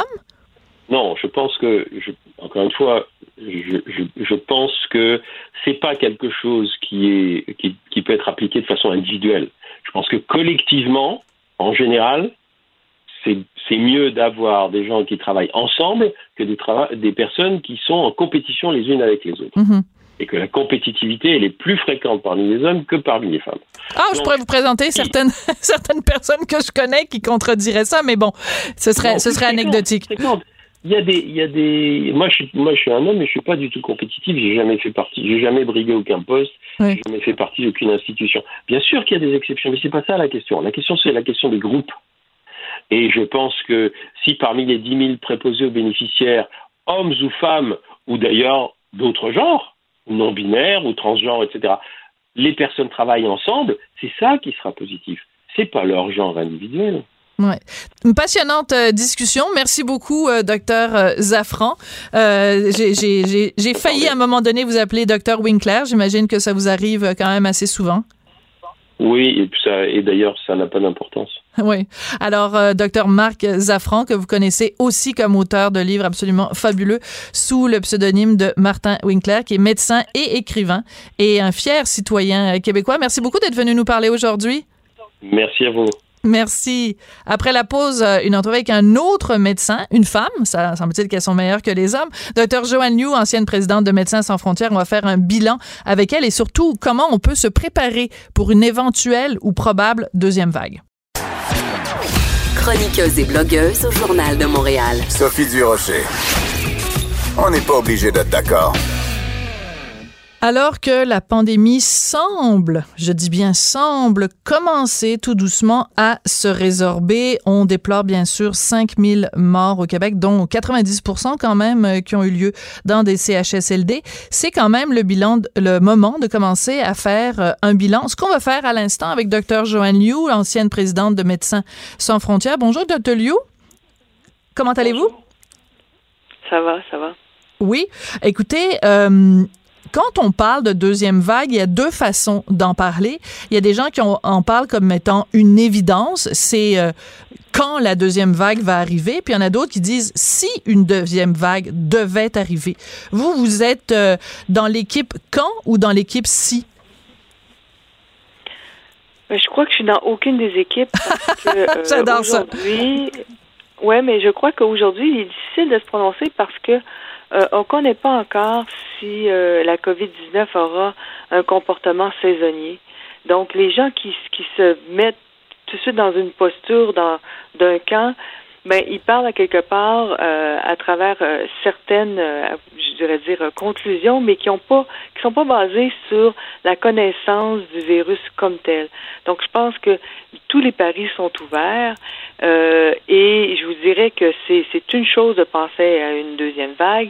Non, je pense que, je- encore une fois, je, je- je pense que c'est pas quelque chose qui est qui, qui peut être appliqué de façon individuelle. Je pense que collectivement, en général, c'est mieux d'avoir des gens qui travaillent ensemble que des, trava- des personnes qui sont en compétition les unes avec les autres. Mhm. Et que la compétitivité, elle est plus fréquente parmi les hommes que parmi les femmes. Ah, je pourrais vous présenter certaines, <laughs> certaines personnes que je connais qui contrediraient ça, mais bon, ce serait, Non, ce serait anecdotique. fréquente. Il y a des, il y a des. Moi, je suis, moi, je suis un homme, mais je suis pas du tout compétitif. J'ai jamais fait partie. J'ai jamais brigué aucun poste. Oui. J'ai jamais fait partie d'aucune institution. Bien sûr qu'il y a des exceptions, mais c'est pas ça la question. La question, c'est la question des groupes. Et je pense que si parmi les 10 000 préposés aux bénéficiaires, hommes ou femmes, ou d'ailleurs d'autres genres, non binaires ou transgenres, etc., les personnes travaillent ensemble, c'est ça qui sera positif. C'est pas leur genre individuel. Ouais. Une passionnante euh, discussion. Merci beaucoup, euh, docteur euh, Zafran. Euh, j'ai- failli à un moment donné vous appeler docteur Winkler. J'imagine que ça vous arrive quand même assez souvent. Oui, et, puis ça, et d'ailleurs, ça n'a pas d'importance. <laughs> Oui. Alors, euh, docteur Marc Zafran, que vous connaissez aussi comme auteur de livres absolument fabuleux sous le pseudonyme de Martin Winkler, qui est médecin et écrivain et un fier citoyen québécois. Merci beaucoup d'être venu nous parler aujourd'hui. Merci à vous. Merci. Après la pause, euh, une entrevue avec un autre médecin, une femme, ça semble-t-il qu'elles sont meilleures que les hommes. Dr Joanne Liu, ancienne présidente de Médecins sans frontières, on va faire un bilan avec elle et surtout comment on peut se préparer pour une éventuelle ou probable deuxième vague. Chroniqueuse et blogueuse au Journal de Montréal. Sophie Durocher. On n'est pas obligé d'être d'accord. Alors que la pandémie semble, je dis bien semble, commencer tout doucement à se résorber, on déplore bien sûr 5000 morts au Québec, dont 90 quand même euh, qui ont eu lieu dans des CHSLD. C'est quand même le bilan, le moment de commencer à faire euh, un bilan. Ce qu'on va faire à l'instant avec Dr Joanne Liu, l'ancienne présidente de Médecins sans frontières. Bonjour Dr Liu. Comment allez-vous? Ça va, ça va. Oui. Écoutez, euh, quand on parle de deuxième vague, il y a deux façons d'en parler. Il y a des gens qui en parlent comme étant une évidence. C'est euh, quand la deuxième vague va arriver, puis il y en a d'autres qui disent si une deuxième vague devait arriver. Vous, vous êtes euh, dans l'équipe quand ou dans l'équipe si? Je crois que je suis dans aucune des équipes parce que <laughs> euh, aujourd'hui, ouais, mais je crois qu'aujourd'hui il est difficile de se prononcer parce que euh, on ne connaît pas encore si euh, la COVID-19 aura un comportement saisonnier. Donc, les gens qui, qui se mettent tout de suite dans une posture d'un camp, ben, ils parlent à quelque part euh, à travers certaines, je dirais dire, conclusions, mais qui ont pas, qui sont pas basées sur la connaissance du virus comme tel. Donc, je pense que tous les paris sont ouverts. Euh, et je vous dirais que c'est, c'est une chose de penser à une deuxième vague,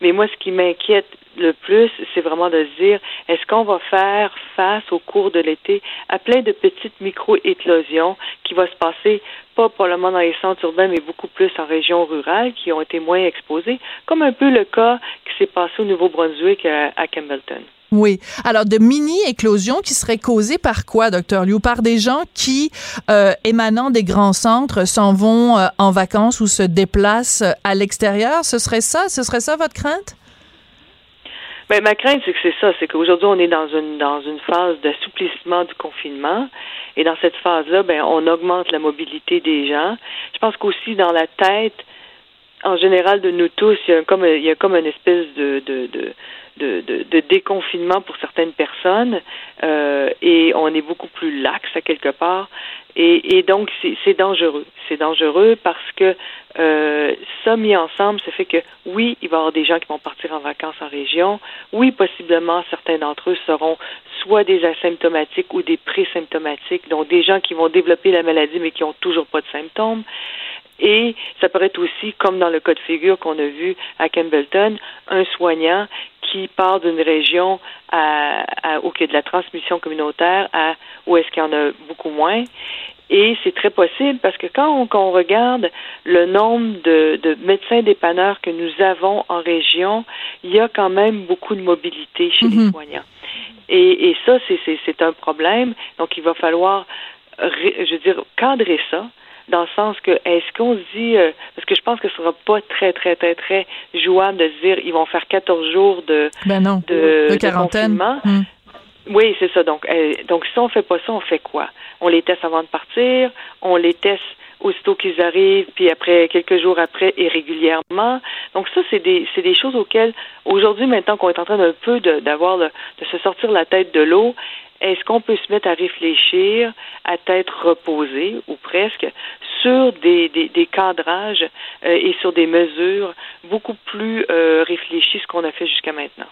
mais moi, ce qui m'inquiète le plus, c'est vraiment de se dire, est-ce qu'on va faire face au cours de l'été à plein de petites micro-éclosions qui va se passer pas probablement dans les centres urbains, mais beaucoup plus en régions rurales qui ont été moins exposées, comme un peu le cas qui s'est passé au Nouveau-Brunswick à, à Campbellton? Oui. Alors, de mini-éclosions qui seraient causées par quoi, docteur Liu? Par des gens qui, euh, émanant des grands centres, s'en vont euh, en vacances ou se déplacent euh, à l'extérieur? Ce serait ça? Ce serait ça votre crainte? Ben, ma crainte, c'est que c'est ça. C'est qu'aujourd'hui, on est dans une, dans une phase d'assouplissement du confinement. Et dans cette phase-là, ben, on augmente la mobilité des gens. Je pense qu'aussi dans la tête, en général, de nous tous, il y a comme, il y a comme une espèce de de, déconfinement pour certaines personnes euh, et on est beaucoup plus lax à quelque part. Et, donc, c'est dangereux. C'est dangereux parce que euh, ça mis ensemble, ça fait que oui, il va y avoir des gens qui vont partir en vacances en région. Oui, possiblement, certains d'entre eux seront soit des asymptomatiques ou des présymptomatiques, donc des gens qui vont développer la maladie mais qui ont toujours pas de symptômes. Et ça pourrait être aussi, comme dans le cas de figure qu'on a vu à Campbellton, un soignant qui part d'une région à, à, où il y a de la transmission communautaire à où est-ce qu'il y en a beaucoup moins. Et c'est très possible parce que quand on, quand on regarde le nombre de, de, médecins dépanneurs que nous avons en région, il y a quand même beaucoup de mobilité chez les mhm. soignants. Et, et ça, c'est un problème. Donc, il va falloir, je veux dire, cadrer ça dans le sens que est-ce qu'on se dit euh, parce que je pense que ce sera pas très très très très jouable de se dire ils vont faire 14 jours de ben non, de, quarantaine. Hmm. Oui, c'est ça. Donc euh, donc si on fait pas ça, on fait quoi? On les teste avant de partir, on les teste aussitôt qu'ils arrivent, puis après quelques jours après et régulièrement. Donc ça, c'est des c'est des choses auxquelles aujourd'hui, maintenant qu'on est en train d'un peu d'avoir de, de se sortir la tête de l'eau, est-ce qu'on peut se mettre à réfléchir à tête reposée ou presque sur des, des, des cadrages euh, et sur des mesures beaucoup plus euh, réfléchies ce qu'on a fait jusqu'à maintenant?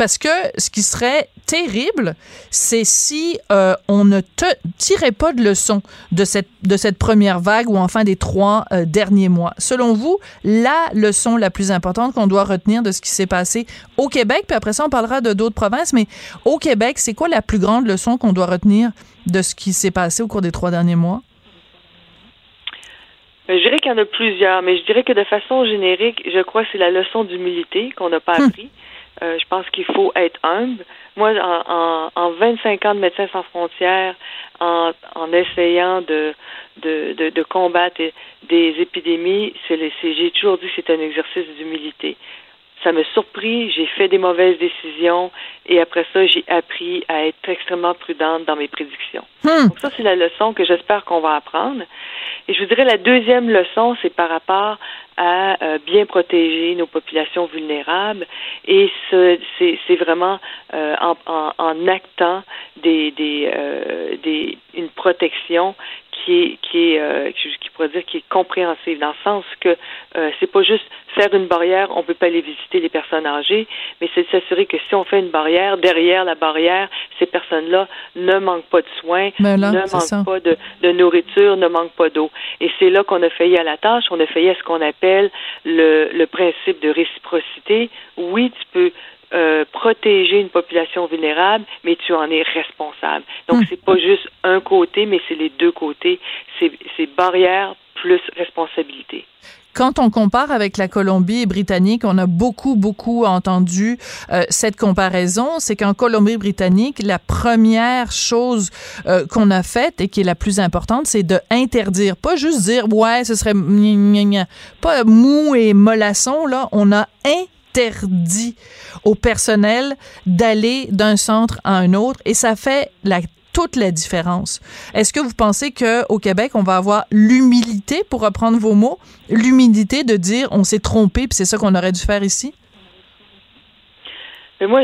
Parce que ce qui serait terrible, c'est si euh, on ne te, tirait pas de leçon de cette, de cette première vague ou enfin des trois euh, derniers mois. Selon vous, la leçon la plus importante qu'on doit retenir de ce qui s'est passé au Québec, puis après ça, on parlera de d'autres provinces, mais au Québec, c'est quoi la plus grande leçon qu'on doit retenir de ce qui s'est passé au cours des trois derniers mois? Ben, je dirais qu'il y en a plusieurs, mais je dirais que de façon générique, je crois que c'est la leçon d'humilité qu'on n'a pas hum. Euh, je pense qu'il faut être humble. Moi, en, en, en 25 ans de Médecins sans frontières, en, en essayant de, de, de, combattre des épidémies, j'ai toujours dit que c'est un exercice d'humilité. Ça me surpris, j'ai fait des mauvaises décisions et après ça, j'ai appris à être extrêmement prudente dans mes prédictions. Hmm. Donc ça, c'est la leçon que j'espère qu'on va apprendre. Et je vous dirais la deuxième leçon, c'est par rapport à euh, bien protéger nos populations vulnérables et c'est vraiment euh, en, en, en, actant des, des, euh, des, une protection qui est qui est euh, qui pourrait dire qui est compréhensible dans le sens que euh, c'est pas juste faire une barrière, on peut pas aller visiter les personnes âgées, mais c'est de s'assurer que si on fait une barrière, derrière la barrière, ces personnes-là ne manquent pas de soins, ne manquent pas de, de, nourriture, ne manquent pas d'eau. Et c'est là qu'on a failli à la tâche, on a failli à ce qu'on appelle le, le principe de réciprocité. Oui, tu peux euh, protéger une population vulnérable, mais tu en es responsable. Donc, hmm. c'est pas juste un côté, mais c'est les deux côtés. C'est barrière plus responsabilité. quand on compare avec la Colombie-Britannique, on a beaucoup, beaucoup entendu euh, cette comparaison. C'est qu'en Colombie-Britannique, la première chose euh, qu'on a faite et qui est la plus importante, c'est de interdire, pas juste dire ouais, ce serait pas mou et mollasson là. On a interdit au personnel d'aller d'un centre à un autre et ça fait toute la différence. Est-ce que vous pensez qu'au Québec, on va avoir l'humilité, pour reprendre vos mots, l'humilité de dire on s'est trompé, puis c'est ça qu'on aurait dû faire ici? Mais moi,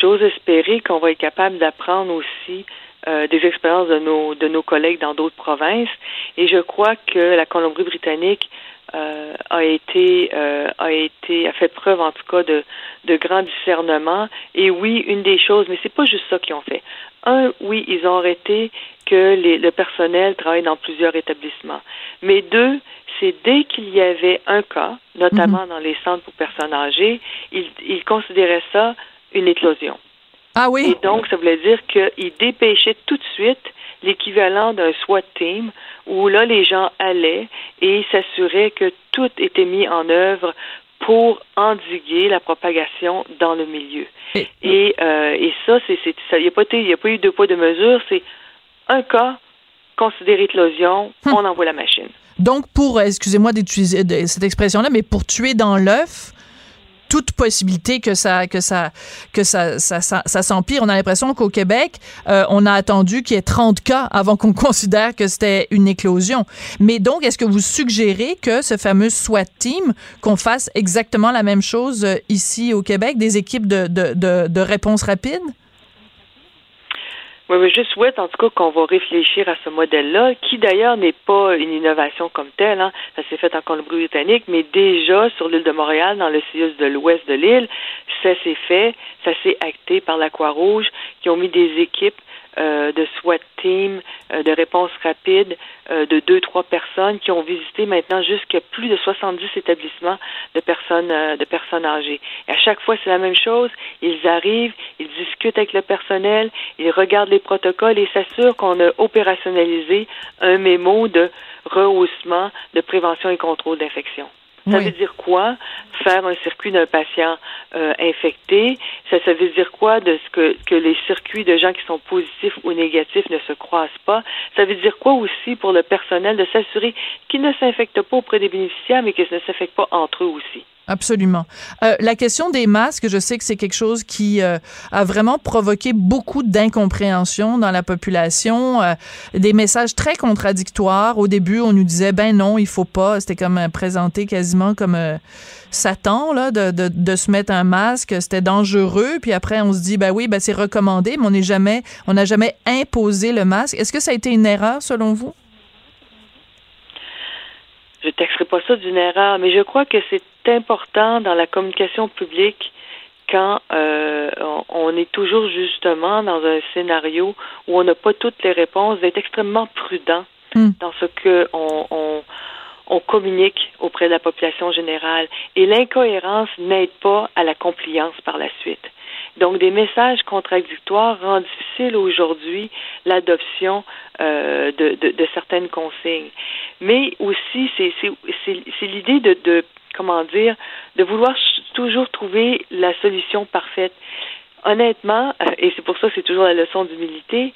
j'ose espérer qu'on va être capable d'apprendre aussi euh, des expériences de nos, de nos collègues dans d'autres provinces. Et je crois que la Colombie-Britannique euh, a été euh, a été a fait preuve en tout cas de de grand discernement et oui une des choses mais c'est pas juste ça qu'ils ont fait un, oui, ils ont arrêté que le personnel travaille dans plusieurs établissements. Mais deux, c'est dès qu'il y avait un cas, notamment mhm. dans les centres pour personnes âgées, ils, considéraient ça une éclosion. Ah oui? Et donc, ça voulait dire qu'ils dépêchaient tout de suite l'équivalent d'un SWAT team où là, les gens allaient et s'assuraient que tout était mis en œuvre pour endiguer la propagation dans le milieu. Et, euh, et ça, c'est, il n'y a, pas eu deux poids, de mesure. C'est un cas, considéré éclosion, hum. on envoie la machine. Donc, pour, excusez-moi d'utiliser cette expression-là, mais pour tuer dans l'œuf, toute possibilité que ça que ça que ça ça, ça, s'empire. On a l'impression qu'au Québec, euh, on a attendu qu'il y ait 30 cas avant qu'on <laughs> considère que c'était une éclosion. Mais donc, est-ce que vous suggérez que ce fameux SWAT team, qu'on fasse exactement la même chose euh, ici au Québec, des équipes de, de, de, de réponse rapide? Oui, mais je souhaite en tout cas qu'on va réfléchir à ce modèle-là, qui d'ailleurs n'est pas une innovation comme telle. Hein. Ça s'est fait en Colombie-Britannique, mais déjà sur l'île de Montréal, dans le CIUS de l'ouest de l'île, ça s'est fait, ça s'est acté par la Croix-Rouge, qui ont mis des équipes euh, de SWAT team, euh, de réponse rapide, euh, de deux, trois personnes qui ont visité maintenant jusqu'à plus de 70 établissements de personnes, de personnes âgées. Et à chaque fois, c'est la même chose. Ils arrivent, ils discutent avec le personnel, ils regardent les protocoles et s'assurent qu'on a opérationnalisé un mémo de rehaussement de prévention et contrôle d'infection. Ça veut dire quoi faire un circuit d'un patient euh, infecté? Ça, ça veut dire quoi de ce que, que les circuits de gens qui sont positifs ou négatifs ne se croisent pas? Ça veut dire quoi aussi pour le personnel de s'assurer qu'ils ne s'infectent pas auprès des bénéficiaires, mais qu'ils ne s'infectent pas entre eux aussi? Absolument. Euh, la question des masques, je sais que c'est quelque chose qui euh, a vraiment provoqué beaucoup d'incompréhension dans la population, euh, des messages très contradictoires. Au début, on nous disait ben non, il faut pas. C'était comme présenté quasiment comme Satan là, de, de, de, se mettre un masque. C'était dangereux. Puis après, on se dit ben oui, ben c'est recommandé, mais on n'est jamais, on n'a jamais imposé le masque. Est-ce que ça a été une erreur selon vous? Je taxerai pas ça d'une erreur, mais je crois que c'est important dans la communication publique quand euh, on, est toujours justement dans un scénario où on n'a pas toutes les réponses, d'être extrêmement prudent hmm. dans ce que on, on, communique auprès de la population générale. Et l'incohérence n'aide pas à la compliance par la suite. Donc, des messages contradictoires rendent difficile aujourd'hui l'adoption euh, de, de, de, certaines consignes. Mais aussi, c'est l'idée de, de, comment dire, de vouloir toujours trouver la solution parfaite. Honnêtement, euh, et c'est pour ça que c'est toujours la leçon d'humilité,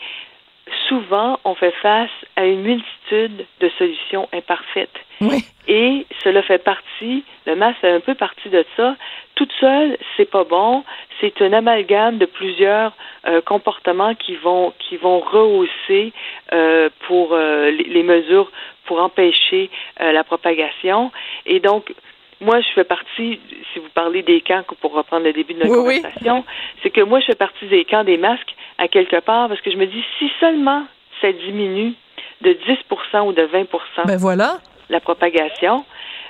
souvent on fait face à une multitude de solutions imparfaites. Oui. Et cela fait partie, le masque fait un peu partie de ça. Toute seule, c'est pas bon. C'est un amalgame de plusieurs euh, comportements qui vont qui vont rehausser euh, pour euh, les, mesures pour empêcher la propagation. Et donc, moi, je fais partie, si vous parlez des camps, pour reprendre le début de notre conversation, c'est que moi, je fais partie des camps des masques à quelque part parce que je me dis, si seulement ça diminue de 10% ou de 20 ben voilà. la propagation,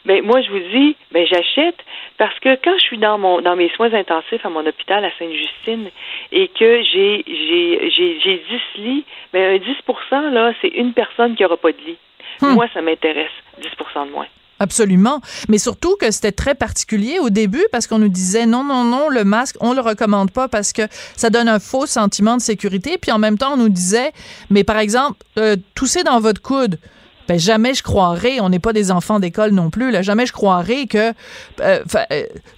ben moi je vous dis, ben j'achète parce que quand je suis dans mon dans mes soins intensifs à mon hôpital à Sainte-Justine et que j'ai j'ai j'ai j'ai 10 lits, ben un 10 là, c'est une personne qui aura pas de lit. Hmm. Moi ça m'intéresse, 10% de moins. Absolument. Mais surtout que c'était très particulier au début parce qu'on nous disait non, non, non, le masque, on le recommande pas parce que ça donne un faux sentiment de sécurité. Puis en même temps, on nous disait, mais par exemple, euh, tousser dans votre coude. ben jamais je croirais, on n'est pas des enfants d'école non plus, là, jamais je croirais que euh,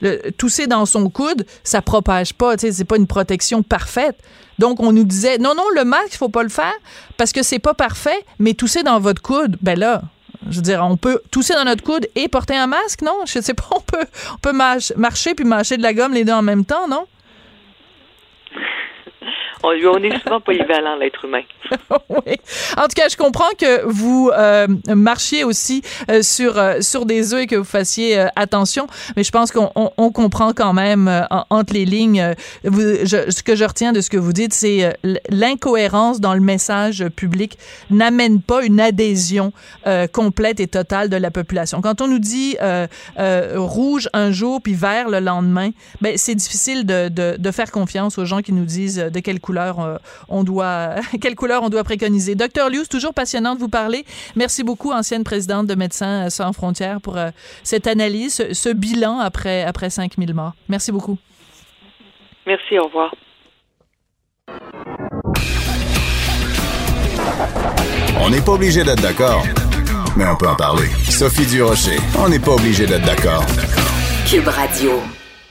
euh, tousser dans son coude, ça propage pas, c'est pas une protection parfaite. Donc, on nous disait, non, non, le masque, il faut pas le faire parce que c'est pas parfait, mais tousser dans votre coude, ben là, je veux dire, on peut tousser dans notre coude et porter un masque, non? Je sais pas, <laughs> on peut, on peut marcher puis mâcher de la gomme les deux en même temps, non? On, est souvent polyvalent, l'être humain. <laughs> oui. En tout cas, je comprends que vous euh, marchiez aussi euh, sur, euh, sur des œufs et que vous fassiez attention, mais je pense qu'on on, comprend quand même entre les lignes. Ce que je retiens de ce que vous dites, c'est l'incohérence dans le message public n'amène pas une adhésion complète et totale de la population. Quand on nous dit rouge un jour puis vert le lendemain, ben, c'est difficile de, de, de faire confiance aux gens qui nous disent de quelle couleur euh, on doit, <laughs> quelle couleur on doit préconiser. Docteur Lewis, toujours passionnant de vous parler. Merci beaucoup, ancienne présidente de Médecins sans frontières, pour euh, cette analyse, ce, bilan après, après 5000 morts. Merci beaucoup. Merci, au revoir. On n'est pas obligé d'être d'accord, mais on peut en parler. Sophie Durocher, on n'est pas obligé d'être d'accord. Cube Radio.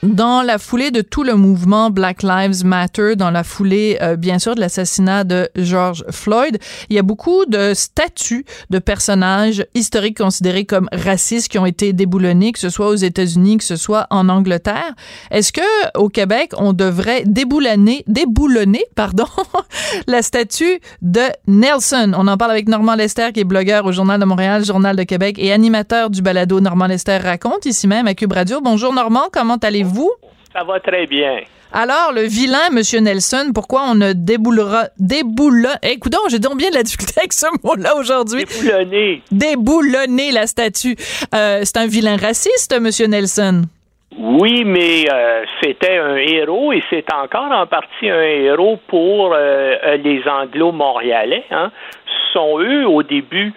Dans la foulée de tout le mouvement Black Lives Matter, dans la foulée, euh, bien sûr, de l'assassinat de George Floyd, il y a beaucoup de statues de personnages historiques considérés comme racistes qui ont été déboulonnés, que ce soit aux États-Unis, que ce soit en Angleterre. Est-ce que au Québec, on devrait déboulonner, déboulonner, pardon, <laughs> la statue de Nelson? On en parle avec Normand Lester, qui est blogueur au Journal de Montréal, Journal de Québec et animateur du balado Normand Lester raconte, ici même à Cube Radio. Bonjour Normand, comment allez-vous? Vous? Ça va très bien. Alors, le vilain, M. Nelson, pourquoi on ne déboulera, déboulonne, eh, écoute j'ai donc bien de la difficulté avec ce mot-là aujourd'hui. Déboulonner. Déboulonner la statue. Euh, c'est un vilain raciste, M. Nelson. Oui, mais euh, c'était un héros et c'est encore en partie un héros pour euh, les Anglo-Montréalais. Hein. Ce sont eux, au début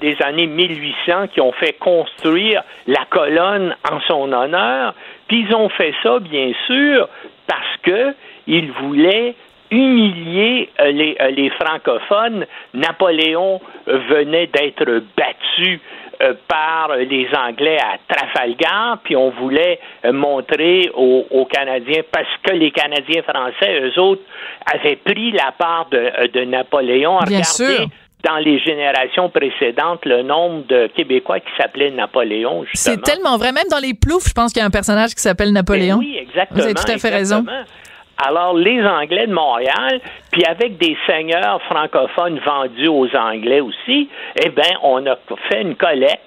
des années 1800, qui ont fait construire la colonne en son honneur. Puis ils ont fait ça, bien sûr, parce que ils voulaient humilier euh, les, euh, les francophones. Napoléon venait d'être battu euh, par les Anglais à Trafalgar, puis on voulait montrer aux, Canadiens, parce que les Canadiens français, eux autres, avaient pris la part de, de Napoléon. Bien sûr dans les générations précédentes le nombre de Québécois qui s'appelaient Napoléon. C'est tellement vrai. Même dans les ploufs, je pense qu'il y a un personnage qui s'appelle Napoléon. Ben oui, exactement. Vous avez tout à fait raison. Alors, les Anglais de Montréal, puis avec des seigneurs francophones vendus aux Anglais aussi, eh bien, on a fait une collecte.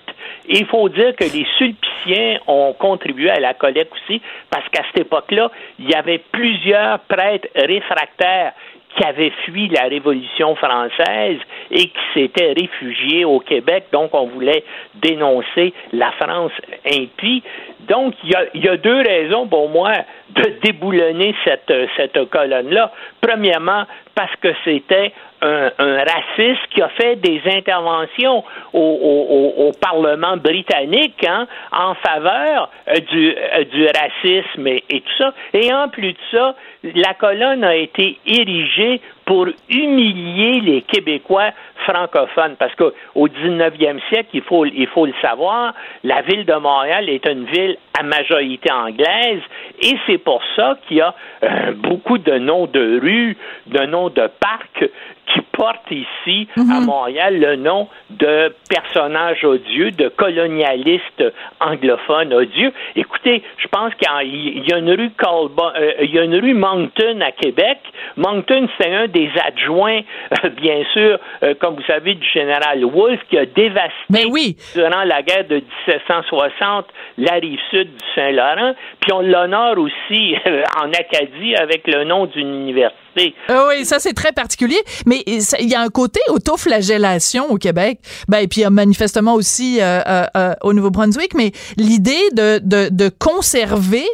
Il faut dire que les sulpiciens ont contribué à la collecte aussi, parce qu'à cette époque-là, il y avait plusieurs prêtres réfractaires qui avait fui la Révolution française et qui s'était réfugié au Québec. Donc, on voulait dénoncer la France impie. Donc, il y a, y deux raisons pour moi de déboulonner cette, cette colonne-là. Premièrement, parce que c'était un, raciste qui a fait des interventions au, Parlement britannique hein, en faveur euh, du, euh, du racisme et, tout ça. Et en plus de ça, la colonne a été érigée pour humilier les Québécois francophones. Parce qu'au 19e siècle, il faut, il faut le savoir, la ville de Montréal est une ville à majorité anglaise et c'est pour ça qu'il y a euh, beaucoup de noms de rues, de noms de parcs qui portent ici à mhm. Montréal le nom de personnages odieux, de colonialistes anglophones odieux. Écoutez, je pense qu'il y a une rue euh, il y a une rue Moncton à Québec. Moncton, c'est un des adjoints, euh, bien sûr, euh, comme vous savez, du général Wolfe, qui a dévasté durant la guerre de 1760 la rive sud du Saint-Laurent. Puis on l'honore aussi <laughs> en Acadie avec le nom d'une université. Ah oui, ça c'est très particulier. Mais il y a un côté autoflagellation au Québec. Ben, et puis manifestement aussi euh, euh, euh, au Nouveau-Brunswick. Mais l'idée de, de, de, conserver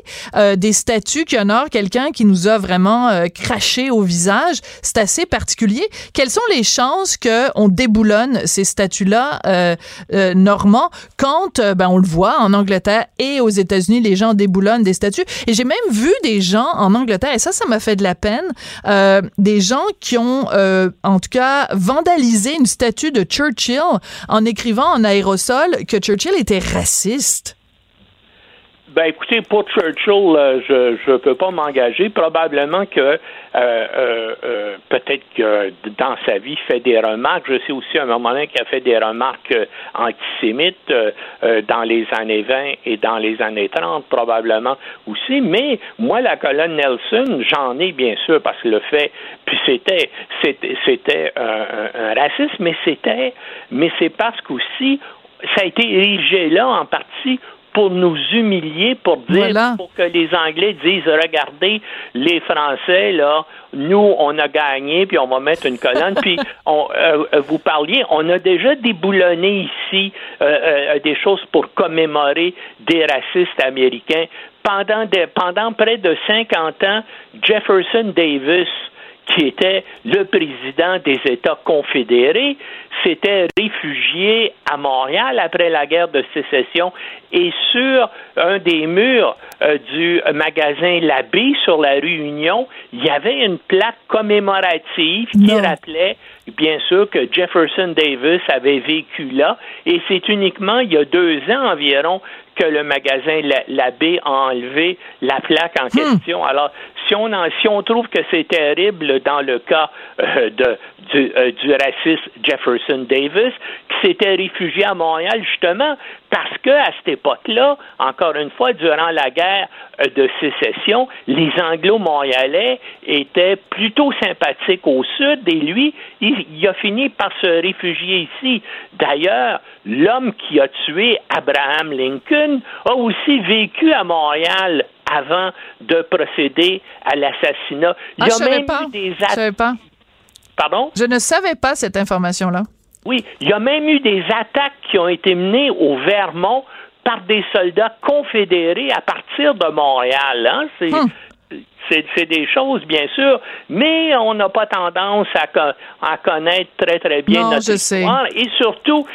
des statues qui honorent quelqu'un qui nous a vraiment craché au visage, c'est assez particulier. Quelles sont les chances qu'on déboulonne ces statues-là, Normand, quand, ben, on le voit en Angleterre et aux États-Unis, les gens déboulonnent des statues? Et j'ai même vu des gens en Angleterre, et ça, ça m'a fait de la peine, euh, des gens qui ont, euh, en tout cas, vandalisé une statue de Churchill en écrivant en aérosol que Churchill était raciste. Ben écoutez, pour Churchill, euh, je ne peux pas m'engager. Probablement que euh, euh, peut-être que dans sa vie, il fait des remarques. Je sais aussi à un moment donné qu'il a fait des remarques antisémites dans les années 20 et dans les années 30, probablement aussi. Mais moi, la colonne Nelson, j'en ai bien sûr parce que le fait, puis c'était c'était un racisme, mais c'était mais c'est parce qu'aussi ça a été érigé là en partie pour nous humilier, pour dire, pour que les Anglais disent, regardez, les Français, là, nous, on a gagné, puis on va mettre une colonne. puis, <laughs> on, euh, euh, vous parliez, on a déjà déboulonné ici euh, des choses pour commémorer des racistes américains. Pendant, pendant près de 50 ans, Jefferson Davis, qui était le président des États confédérés, s'était réfugié à Montréal après la guerre de sécession et sur un des murs euh, du magasin L'Abbé sur la rue Union, il y avait une plaque commémorative qui rappelait bien sûr que Jefferson Davis avait vécu là et c'est uniquement il y a deux ans environ que le magasin L'Abbé a enlevé la plaque en hmm. question. Alors, si on, si on trouve que c'est terrible dans le cas euh, de, du, euh, du raciste Jefferson Davis, qui s'était réfugié à Montréal justement parce que à cette époque-là, encore une fois, durant la guerre euh, de sécession, les Anglo-Montréalais étaient plutôt sympathiques au sud et lui, il, il a fini par se réfugier ici. D'ailleurs, l'homme qui a tué Abraham Lincoln a aussi vécu à Montréal avant de procéder à l'assassinat. Il y a ah, même eu des attaques. Pardon? Je ne savais pas cette information-là. Oui, il y a même eu des attaques qui ont été menées au Vermont par des soldats confédérés à partir de Montréal. Hein? C'est, hum c'est des choses, bien sûr, mais on n'a pas tendance à, à, connaître très, très bien non, notre histoire. Et surtout,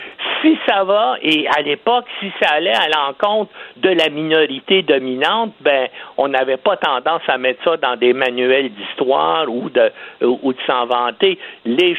si ça va, et à l'époque, si ça allait à l'encontre de la minorité dominante, ben, on n'avait pas tendance à mettre ça dans des manuels d'histoire ou de, ou de s'en vanter. Les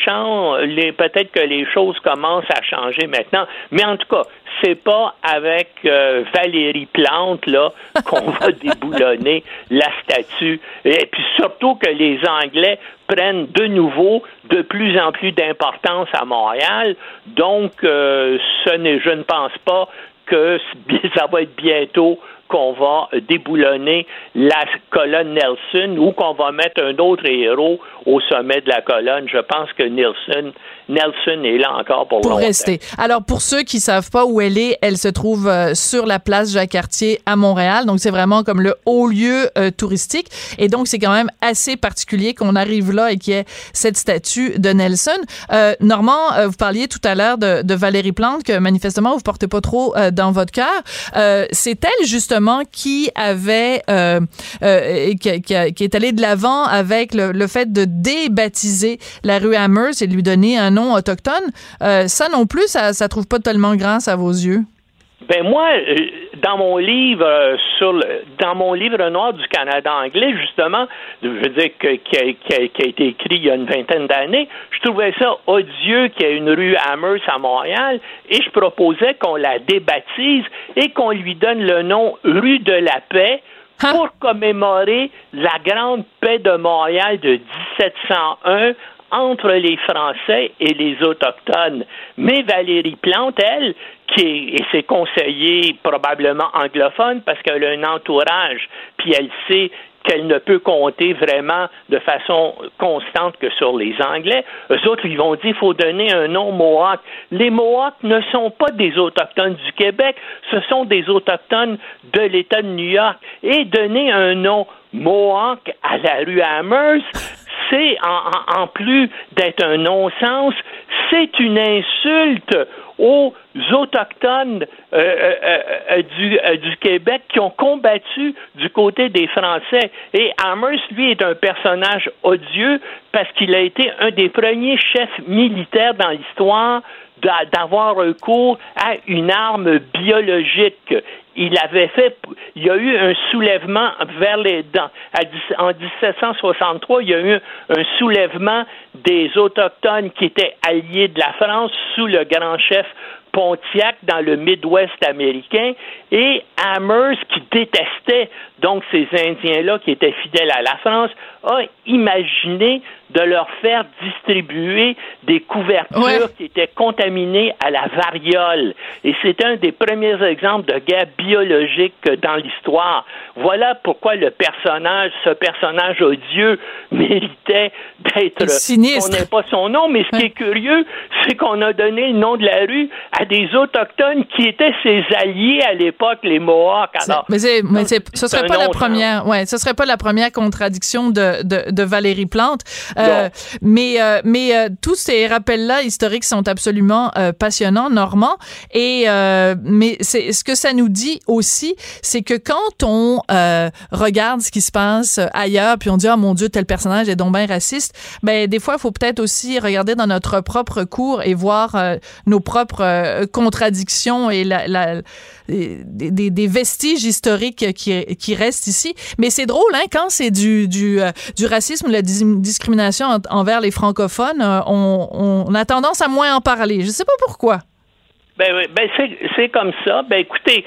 les, peut-être que les choses commencent à changer maintenant, mais en tout cas, c'est pas avec euh, Valérie Plante là qu'on va <laughs> déboulonner la statue. Et puis surtout que les Anglais prennent de nouveau de plus en plus d'importance à Montréal. Donc, euh, ce n'est, je ne pense pas que <laughs> ça va être bientôt qu'on va déboulonner la colonne Nelson ou qu'on va mettre un autre héros au sommet de la colonne. Je pense que Nelson, Nelson est là encore pour, pour rester. Alors, pour ceux qui savent pas où elle est, elle se trouve euh, sur la place Jacques-Cartier à Montréal. Donc, c'est vraiment comme le haut lieu euh, touristique. Et donc, c'est quand même assez particulier qu'on arrive là et qu'il y ait cette statue de Nelson. Euh, Normand, euh, vous parliez tout à l'heure de, de, Valérie Plante, que manifestement, vous portez pas trop dans votre cœur. c'est elle, justement, qui avait, qui, qui, qui, est allée de l'avant avec le, le fait de débaptiser la rue Amherst et de lui donner un nom autochtone. Euh, ça non plus, ça, ça trouve pas tellement grâce à vos yeux? Ben moi, euh, dans mon livre euh, sur le, dans mon livre noir du Canada anglais, justement, je veux dire que, qui, a, qui, a, qui, a, été écrit il y a une vingtaine d'années, je trouvais ça odieux qu'il y ait une rue Amherst à Montréal et je proposais qu'on la débaptise et qu'on lui donne le nom rue de la paix Hein? pour commémorer la grande paix de Montréal de 1701 entre les Français et les Autochtones. Mais Valérie Plante, elle, qui est, et ses conseillers probablement anglophones parce qu'elle a un entourage, puis elle sait qu'elle ne peut compter vraiment de façon constante que sur les Anglais. Eux autres, ils vont dire qu'il faut donner un nom Mohawk. Les Mohawks ne sont pas des Autochtones du Québec, ce sont des Autochtones de l'État de New York. Et donner un nom Mohawk à la rue Amherst, c'est, en, en, plus d'être un non-sens, c'est une insulte aux autochtones euh, euh, euh, du, du, Québec qui ont combattu du côté des Français. Et Amherst, lui, est un personnage odieux parce qu'il a été un des premiers chefs militaires dans l'histoire d'avoir recours à une arme biologique. Il avait fait, il y a eu un soulèvement vers les, dans, en 1763, il y a eu un soulèvement des autochtones qui étaient alliés de la France sous le grand chef Pontiac dans le Midwest américain et Amherst qui détestait. Donc ces Indiens-là qui étaient fidèles à la France a imaginé de leur faire distribuer des couvertures qui étaient contaminées à la variole. Et c'est un des premiers exemples de guerre biologique dans l'histoire. Voilà pourquoi le personnage, ce personnage odieux, <laughs> méritait d'être... Sinistre. On n'est pas son nom, mais ce qui est curieux, c'est qu'on a donné le nom de la rue à des autochtones qui étaient ses alliés à l'époque, les Mohawks. Alors, mais, mais ce serait pas la première, ouais, ce serait pas la première contradiction de, de, de Valérie Plante. Euh, mais euh, mais euh, tous ces rappels-là historiques sont absolument passionnants, Normand. Et mais c'est ce que ça nous dit aussi, c'est que quand on regarde ce qui se passe ailleurs, puis on dit ah mon Dieu tel personnage est donc bien raciste, ben des fois il faut peut-être aussi regarder dans notre propre cours et voir nos propres contradictions et la, la des, des, vestiges historiques qui, qui restent ici. Mais c'est drôle, hein, quand c'est du, du, euh, du racisme, la discrimination envers les francophones, euh, on, a tendance à moins en parler. Je ne sais pas pourquoi. Ben, ben c'est comme ça. Ben écoutez,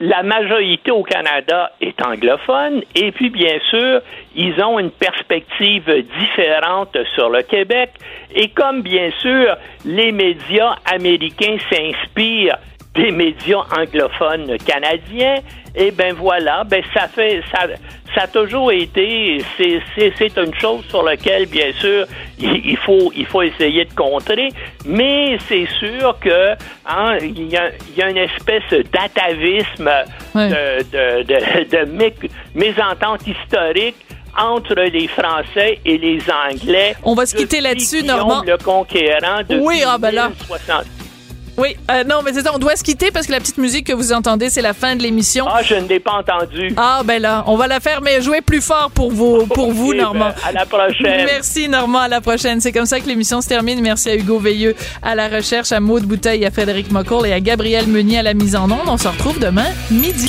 la majorité au Canada est anglophone et puis bien sûr, ils ont une perspective différente sur le Québec et comme bien sûr, les médias américains s'inspirent des médias anglophones canadiens, et ben voilà, ben ça fait ça, ça a toujours été c'est, c'est, une chose sur laquelle bien sûr il, faut il faut essayer de contrer, mais c'est sûr que hein, il, y a, il y a une espèce d'atavisme de, de, de, de mésentente historique entre les Français et les Anglais. On va se quitter là-dessus, Normand. Le conquérant de oui, ah ben là. Oui, euh, non, mais c'est ça, on doit se quitter parce que la petite musique que vous entendez, c'est la fin de l'émission. Ah, je ne l'ai pas entendue. Ah, ben là, on va la faire, mais jouer plus fort pour vous, <laughs> pour vous Normand. Ben, à la prochaine. Merci, Normand, à la prochaine. C'est comme ça que l'émission se termine. Merci à Hugo Veilleux à la recherche, à Maude Bouteille, à Frédéric Mocourt et à Gabriel Meunier à la mise en onde. On se retrouve demain midi.